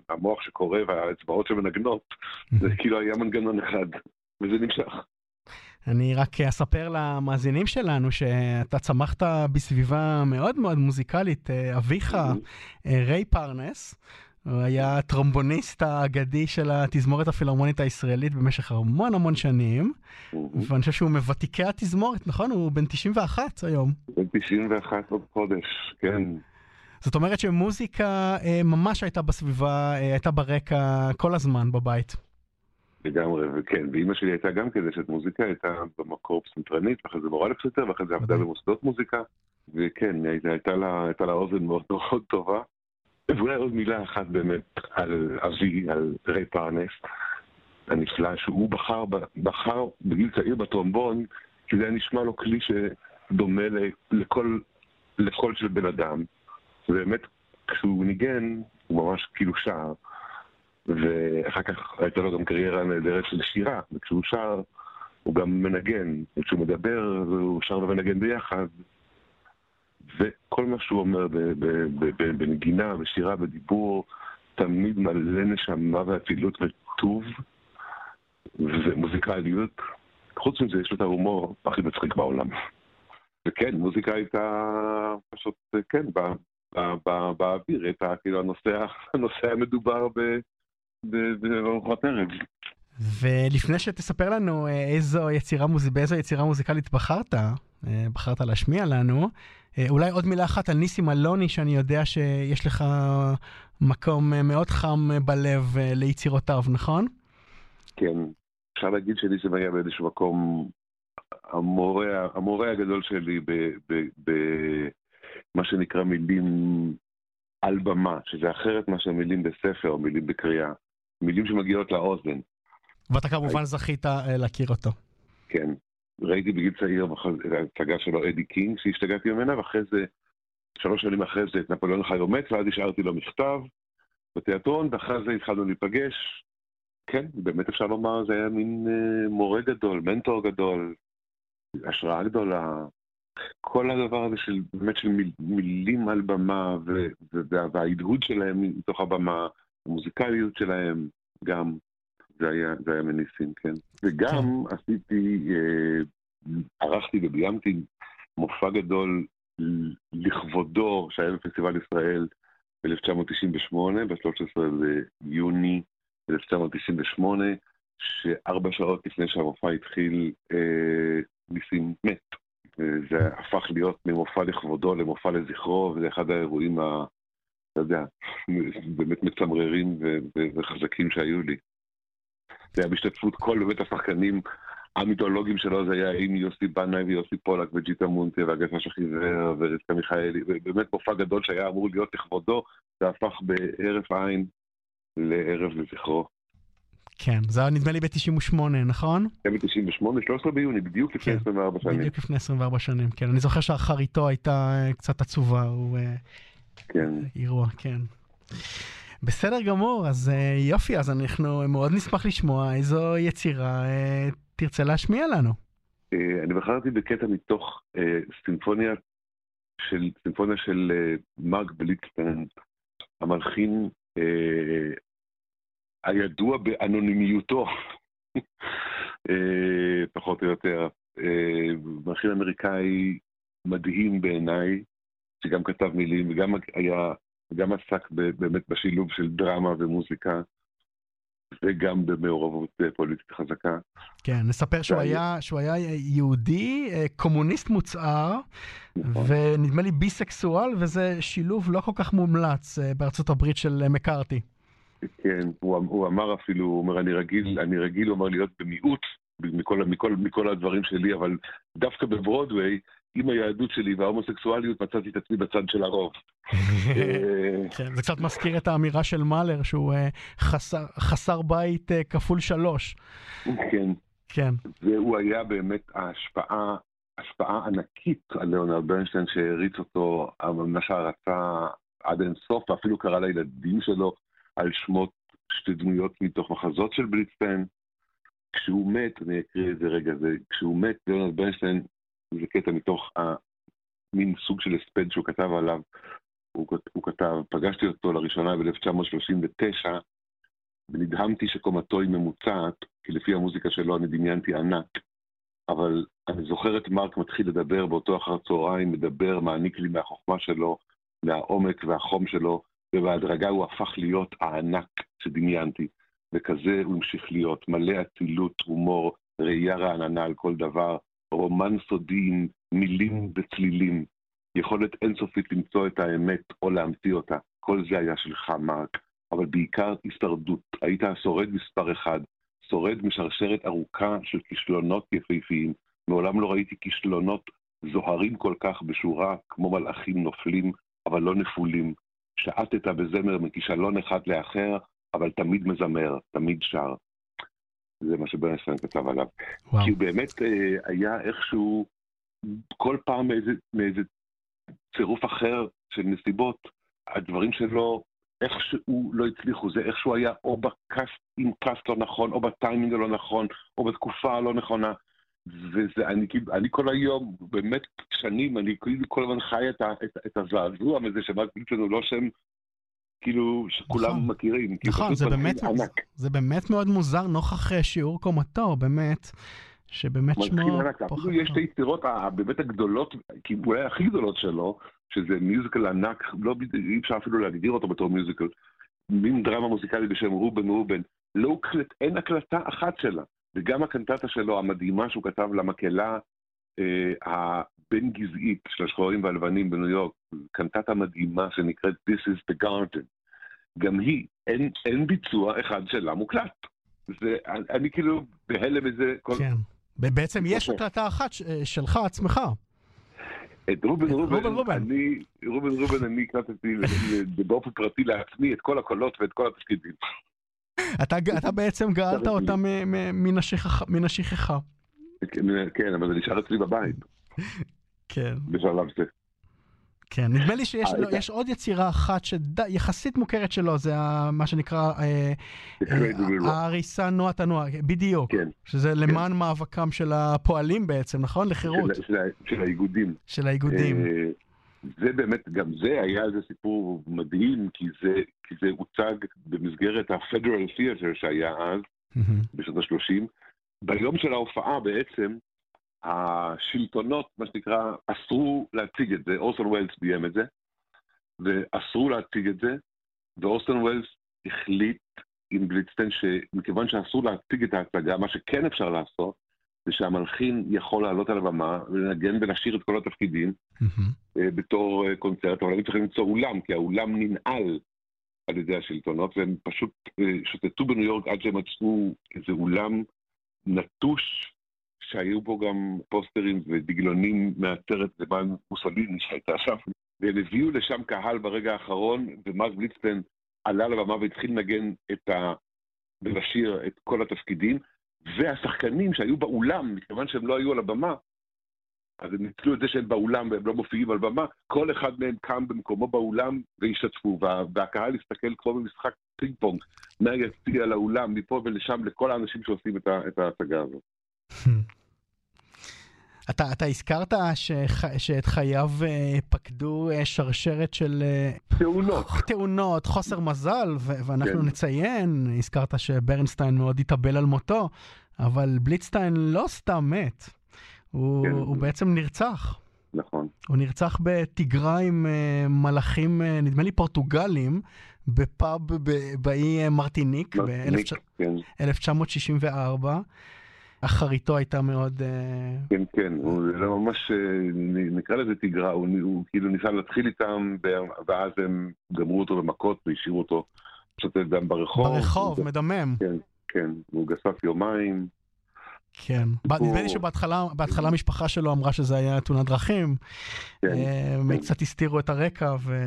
המוח שקורא והאצבעות שמנגנות, זה כאילו היה מנגנון אחד, וזה נמשך. אני רק אספר למאזינים שלנו שאתה צמחת בסביבה מאוד מאוד מוזיקלית. אביך, ריי פרנס, הוא היה הטרומבוניסט האגדי של התזמורת הפילהרמונית הישראלית במשך המון המון שנים, ואני חושב שהוא מוותיקי התזמורת, נכון? הוא בן 91 היום. בן 91 עוד חודש, כן. זאת אומרת שמוזיקה ממש הייתה בסביבה, הייתה ברקע כל הזמן בבית. לגמרי, וכן, ואימא שלי הייתה גם כדי שאת מוזיקה, הייתה במקור פסנתרנית, ואחרי זה מורה לפסנתר, ואחרי זה עבדה במוסדות מוזיקה, וכן, הייתה לה, הייתה לה אוזן מאוד מאוד טובה. ואולי עוד מילה אחת באמת על אבי, על ריי פרנס הנפלא, שהוא בחר, בחר בגיל צעיר בטרומבון, כי זה היה נשמע לו כלי שדומה לכל, לכל של בן אדם. ובאמת, כשהוא ניגן, הוא ממש כאילו שר, ואחר כך הייתה לו גם קריירה נהדרת של שירה, וכשהוא שר, הוא גם מנגן, וכשהוא מדבר, הוא שר ומנגן ביחד. וכל מה שהוא אומר בנגינה, בשירה, בדיבור, תמיד מלא נשמה ואצילות וטוב ומוזיקליות. חוץ מזה, יש לו את ההומור הכי מצחיק בעולם. וכן, מוזיקה הייתה פשוט, כן, באוויר, הייתה כאילו הנושא, הנושא המדובר בארוחת ערב. ולפני שתספר לנו איזו יצירה, באיזו יצירה מוזיקלית בחרת, בחרת להשמיע לנו, אולי עוד מילה אחת על ניסים אלוני, שאני יודע שיש לך מקום מאוד חם בלב ליצירותיו, נכון? כן, אפשר להגיד שניסים היה באיזשהו מקום המורה, המורה הגדול שלי במה שנקרא מילים על במה, שזה אחרת מאשר מילים בספר או מילים בקריאה, מילים שמגיעות לאוזן. ואתה כמובן זכית להכיר אותו. כן, ראיתי בגיל צעיר הצגה שלו אדי קינג, שהשתגעתי ממנה, ואחרי זה, שלוש שנים אחרי זה, את נפוליאון חי ומת, ואז השארתי לו מכתב בתיאטרון, ואחרי זה התחלנו להיפגש. כן, באמת אפשר לומר, זה היה מין אה, מורה גדול, מנטור גדול, השראה גדולה. כל הדבר הזה של באמת של מיל, מילים על במה וההדהוד שלהם מתוך הבמה, המוזיקליות שלהם גם, זה היה, זה היה מניסים, כן. וגם כן. עשיתי, אה, ערכתי וביימתי מופע גדול לכבודו שהיה בפסטיבל ישראל ב-1998, ב-13 ביוני 1998, שארבע שעות לפני שהמופע התחיל, אה, ניסים מת. זה הפך להיות ממופע לכבודו למופע לזכרו, וזה אחד האירועים ה... אתה יודע, באמת מצמררים וחזקים שהיו לי. זה היה בהשתתפות כל באמת השחקנים המיתולוגיים שלו, זה היה עם יוסי בנאי ויוסי פולק וג'יטה מונטי והגפה שחיוור ורבקה מיכאלי, ובאמת מופע גדול שהיה אמור להיות לכבודו, זה הפך בהרף עין לערב לזכרו. כן, זה היה נדמה לי ב-98, נכון? כן, ב-98, 13 ביוני, בדיוק לפני כן, 24 שנים. בדיוק לפני 24 שנים, כן. אני זוכר שאחריתו הייתה אה, קצת עצובה, הוא... אה, כן. אירוע, כן. בסדר גמור, אז אה, יופי, אז אנחנו מאוד נשמח לשמוע איזו יצירה תרצה להשמיע לנו. אני בחרתי בקטע מתוך סימפוניה של, סימפוניה של מרק בליטסטיין, המלחין הידוע באנונימיותו, אה, פחות או יותר. אה, מלחין אמריקאי מדהים בעיניי, שגם כתב מילים וגם היה, גם עסק באמת בשילוב של דרמה ומוזיקה. וגם במעורבות אה, פוליטית חזקה. כן, נספר שהוא היה, שהוא היה יהודי, קומוניסט מוצהר, נכון. ונדמה לי ביסקסואל, וזה שילוב לא כל כך מומלץ בארצות הברית של מקארתי. כן, הוא, הוא אמר אפילו, הוא אומר, אני רגיל, אני רגיל, הוא אמר, להיות במיעוט מכל, מכל, מכל הדברים שלי, אבל דווקא בברודוויי, עם היהדות שלי וההומוסקסואליות, מצאתי את עצמי בצד של הרוב. אה, כן, זה קצת מזכיר את האמירה של מאלר, שהוא אה, חסר, חסר בית אה, כפול שלוש. כן. כן. והוא היה באמת ההשפעה, השפעה ענקית על ליאונרד ברנשטיין, שהריץ אותו, ממש הערצה עד אינסוף, ואפילו קרא לילדים שלו על שמות שתי דמויות מתוך מחזות של בליצטיין. כשהוא מת, אני אקריא את זה רגע, זה, כשהוא מת, ליאונרד ברנשטיין, זה קטע מתוך המין סוג של הספד שהוא כתב עליו. הוא, הוא כתב, פגשתי אותו לראשונה ב-1939, ונדהמתי שקומתו היא ממוצעת, כי לפי המוזיקה שלו אני דמיינתי ענק. אבל אני זוכר את מרק מתחיל לדבר באותו אחר צהריים, מדבר, מעניק לי מהחוכמה שלו, מהעומק והחום שלו, ובהדרגה הוא הפך להיות הענק שדמיינתי, וכזה הוא המשיך להיות, מלא אצילות, הומור, ראייה רעננה על כל דבר, רומן סודי עם מילים וצלילים, יכולת אינסופית למצוא את האמת או להמציא אותה. כל זה היה שלך, מרק, אבל בעיקר הישרדות. היית השורד מספר אחד, שורד משרשרת ארוכה של כישלונות יפהפיים. מעולם לא ראיתי כישלונות זוהרים כל כך בשורה כמו מלאכים נופלים, אבל לא נפולים. שעטת בזמר מכישלון אחד לאחר, אבל תמיד מזמר, תמיד שר. זה מה שברנסטיין כתב עליו. וואו. כי הוא באמת אה, היה איכשהו, כל פעם מאיזה, מאיזה צירוף אחר של נסיבות, הדברים שלו, איכשהו לא הצליחו, זה איכשהו היה או בקאסט, עם קאסט לא נכון, או בטיימינג הלא נכון, או בתקופה הלא נכונה. וזה, אני, אני כל היום, באמת שנים, אני כאילו כל הזמן חי את, את, את הזעזוע מזה שמרק בילטון הוא לא שם, כאילו, שכולם נכון, מכירים. נכון, זה באמת, ענק. זה באמת מאוד מוזר נוכח אה, שיעור קומתו, באמת. שבאמת שמו... אפילו יש את היצירות באמת הגדולות, כי אולי הכי גדולות שלו, שזה מיוזיקל ענק, לא, אי אפשר אפילו להגדיר אותו בתור מיוזיקל, מין דרמה מוזיקלית בשם רובן רובן, לא הוקלט, אין הקלטה אחת שלה. וגם הקנטטה שלו המדהימה שהוא כתב למקהלה אה, הבין-גזעית של השחורים והלבנים בניו יורק, קנטטה מדהימה שנקראת This is the Garden. גם היא, אין, אין ביצוע אחד שלה מוקלט. זה, אני, אני כאילו בהלם מזה כל... כן. בעצם יש הקלטה אחת אה, שלך עצמך. את רובן רובן, רובן, רובן. אני, רובן רובן, אני הקלטתי באופן פרטי לעצמי את כל הקולות ואת כל התפקידים. אתה, אתה בעצם גאלת אותה מן השכחה. כן, אבל זה נשאר אצלי בבית. כן. בשלב זה. כן, נדמה לי שיש אה, לו, יש עוד יצירה אחת שיחסית מוכרת שלו, זה ה- מה שנקרא אה, אה, ההריסה נוע תנוע, בדיוק. כן. שזה למען מאבקם של הפועלים בעצם, נכון? לחירות. של- של של האיגודים. של האיגודים. אה, זה באמת, גם זה היה איזה סיפור מדהים, כי זה, כי זה הוצג במסגרת ה-Federal Theater שהיה אז. בשנות ה-30. ביום של ההופעה בעצם, השלטונות, מה שנקרא, אסרו להציג את זה, אורסון ווילס ביים את זה, ואסרו להציג את זה, ואורסון ווילס החליט עם בליצטן שמכיוון שאסור להציג את ההצגה, מה שכן אפשר לעשות, זה שהמלחין יכול לעלות על הבמה ולנגן ולשיר את כל התפקידים. אה, בתור אה, קונצרט, אבל הם צריכים למצוא אולם, כי האולם ננעל על ידי השלטונות, והם פשוט אה, שוטטו בניו יורק עד שהם מצאו איזה אולם נטוש, שהיו בו גם פוסטרים ודגלונים מהסרט זמן מוסוליני שהייתה שם, והם הביאו לשם קהל ברגע האחרון, ומרק בליצפן עלה לבמה והתחיל לנגן את ה... ולשיר את כל התפקידים, והשחקנים שהיו באולם, מכיוון שהם לא היו על הבמה, אז הם ניצלו את זה שהם באולם והם לא מופיעים על במה, כל אחד מהם קם במקומו באולם והשתתפו, וה, והקהל הסתכל כמו במשחק פינג פונג, מהיציע לאולם, מפה ולשם, לכל האנשים שעושים את ההצגה הזאת. אתה, אתה הזכרת שח, שאת חייו אה, פקדו אה, שרשרת של אה, תאונות. תאונות, חוסר מזל, ו- ואנחנו כן. נציין, הזכרת שברנסטיין מאוד התאבל על מותו, אבל בליצטיין לא סתם מת, הוא, כן. הוא בעצם נרצח. נכון. הוא נרצח בתיגרה עם מלאכים, נדמה לי פורטוגלים, בפאב באי מרטיניק מרטיניק, כן, ב-1964. אחריתו הייתה מאוד... אה, כן, כן, הוא לא ממש, אה, נקרא לזה תיגרה, הוא, הוא כאילו ניסה להתחיל איתם, ואז הם גמרו אותו במכות והשאירו אותו שוטט דם ברחוב. ברחוב, הוא- מדמם. כן, כן, הוא גסף יומיים. כן. נדמה לי שבהתחלה בהתחלה המשפחה שלו אמרה שזה היה תאונת דרכים. כן, אה, הם כן. קצת הסתירו את הרקע ו...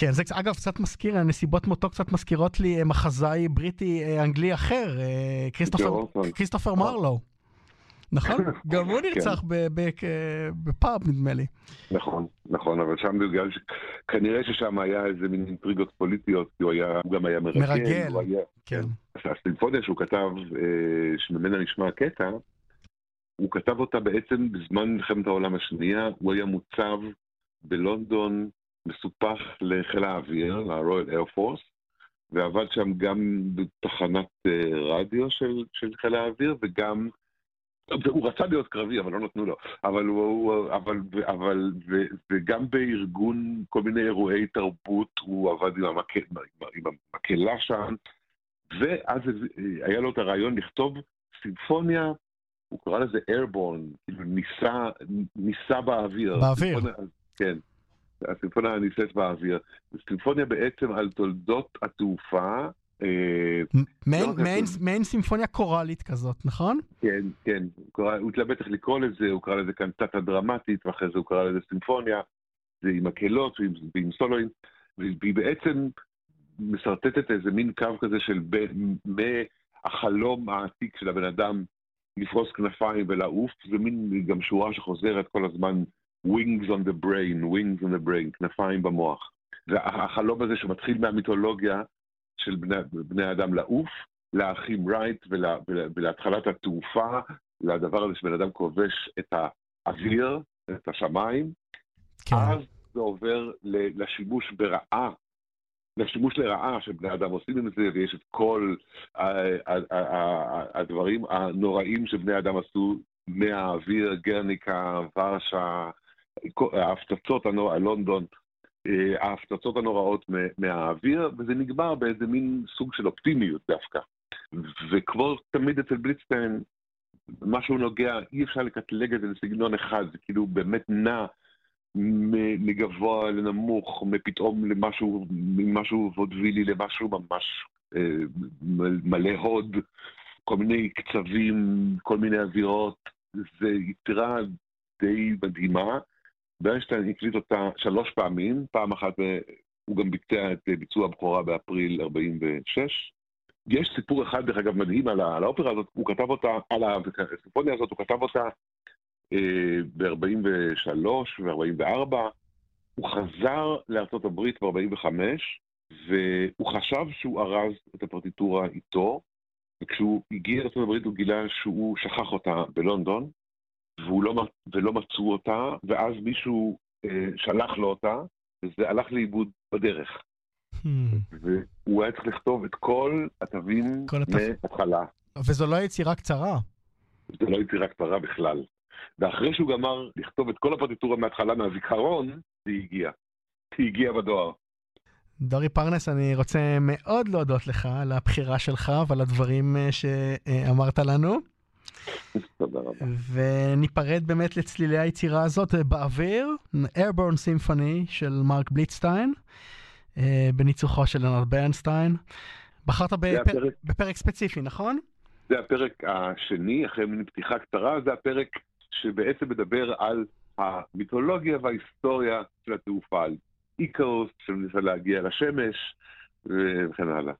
כן, זה אגב קצת מזכיר, נסיבות מותו קצת מזכירות לי אה, מחזאי בריטי אה, אנגלי אחר, אה, כריסטופר, ג'ורסון. כריסטופר מרלו. נכון? גם הוא כן. נרצח בפאב נדמה לי. נכון, נכון, אבל שם בגלל ש... כנראה ששם היה איזה מין אינטריגות פוליטיות, כי הוא היה, הוא גם היה מרגל. מרגל. כן. הסימפוניה שהוא כתב, שממנה נשמע הקטע, הוא כתב אותה בעצם בזמן מלחמת העולם השנייה, הוא היה מוצב בלונדון, מסופח לחיל האוויר, ל-Royal Air Force, ועבד שם גם בתחנת אה, רדיו של, של חיל האוויר, וגם, הוא רצה להיות קרבי, אבל לא נתנו לו, אבל הוא, אבל, אבל, ו, וגם בארגון כל מיני אירועי תרבות, הוא עבד עם, המקל, עם, עם המקהלה שם, ואז היה לו את הרעיון לכתוב סימפוניה, הוא קרא לזה airborne, כאילו ניסה, ניסה באוויר. באוויר. סימפוניה, כן, הסימפוניה ניסית באוויר. סימפוניה בעצם על תולדות התעופה. אה, מעין- לא מעין- סימפוניה קוראלית כזאת, נכון? כן, כן, הוא, התלבט איך לקרוא לזה, הוא קרא לזה קנטטה דרמטית, ואחרי זה הוא קרא לזה סימפוניה, זה עם מקהלות ועם, סולואים, והיא בעצם משרטטת איזה מין קו כזה של מהחלום העתיק של הבן אדם לפרוס כנפיים ולעוף, זה מין גם שורה שחוזרת כל הזמן, wings on the brain, wings on the brain, כנפיים במוח. והחלום הזה שמתחיל מהמיתולוגיה של בני, בני האדם לעוף, לאחים רייט ולה, ולה, ולהתחלת התעופה, לדבר הזה שבן אדם כובש את האוויר, את השמיים, כן. אז זה עובר לשימוש ברעה, לשימוש לרעה שבני אדם עושים עם זה, ויש את כל הדברים הנוראים שבני אדם עשו מהאוויר, גרניקה, ורשה, ההפצצות הנורא, לונדון, אה, ההפצצות הנוראות מהאוויר, וזה נגמר באיזה מין סוג של אופטימיות דווקא. וכמו תמיד אצל בליצטיין, משהו נוגע, אי אפשר לקטלג את זה לסגנון אחד, זה כאילו באמת נע מגבוה לנמוך, מפתאום למשהו, ממשהו וודווילי למשהו ממש אה, מלא הוד, כל מיני קצבים, כל מיני אווירות, זה יצירה די מדהימה. ברנשטיין הקליט אותה שלוש פעמים, פעם אחת הוא גם ביצע את ביצוע הבכורה באפריל 46, יש סיפור אחד, דרך אגב, מדהים על, על האופרה הזאת, הוא כתב אותה, על הסימפוניה הזאת, הוא כתב אותה אה, ב-43 ו-44. הוא חזר הברית ב-45, והוא חשב שהוא ארז את הפרטיטורה איתו, וכשהוא הגיע הברית הוא גילה שהוא שכח אותה בלונדון, לא, ולא מצאו אותה, ואז מישהו אה, שלח לו אותה, וזה הלך לאיבוד בדרך. Hmm. והוא היה צריך לכתוב את כל התווים מההתחלה. וזו לא יצירה קצרה. זו לא יצירה קצרה בכלל. ואחרי שהוא גמר לכתוב את כל הפרטיטורה מההתחלה מהזיכרון, זה הגיע. זה הגיע בדואר. דורי פרנס, אני רוצה מאוד להודות לך על הבחירה שלך ועל הדברים אה, שאמרת לנו. תודה רבה. וניפרד באמת לצלילי היצירה הזאת אה, באוויר, Airborne Symphony של מרק בליטסטיין, אה, בניצוחו של לנרד ברנסטיין. בחרת בפר... הפרק... בפרק ספציפי, נכון? זה הפרק השני, אחרי מין פתיחה קצרה, זה הפרק שבעצם מדבר על המיתולוגיה וההיסטוריה של התעופה, על איקרוס, שניסה להגיע לשמש, וכן הלאה.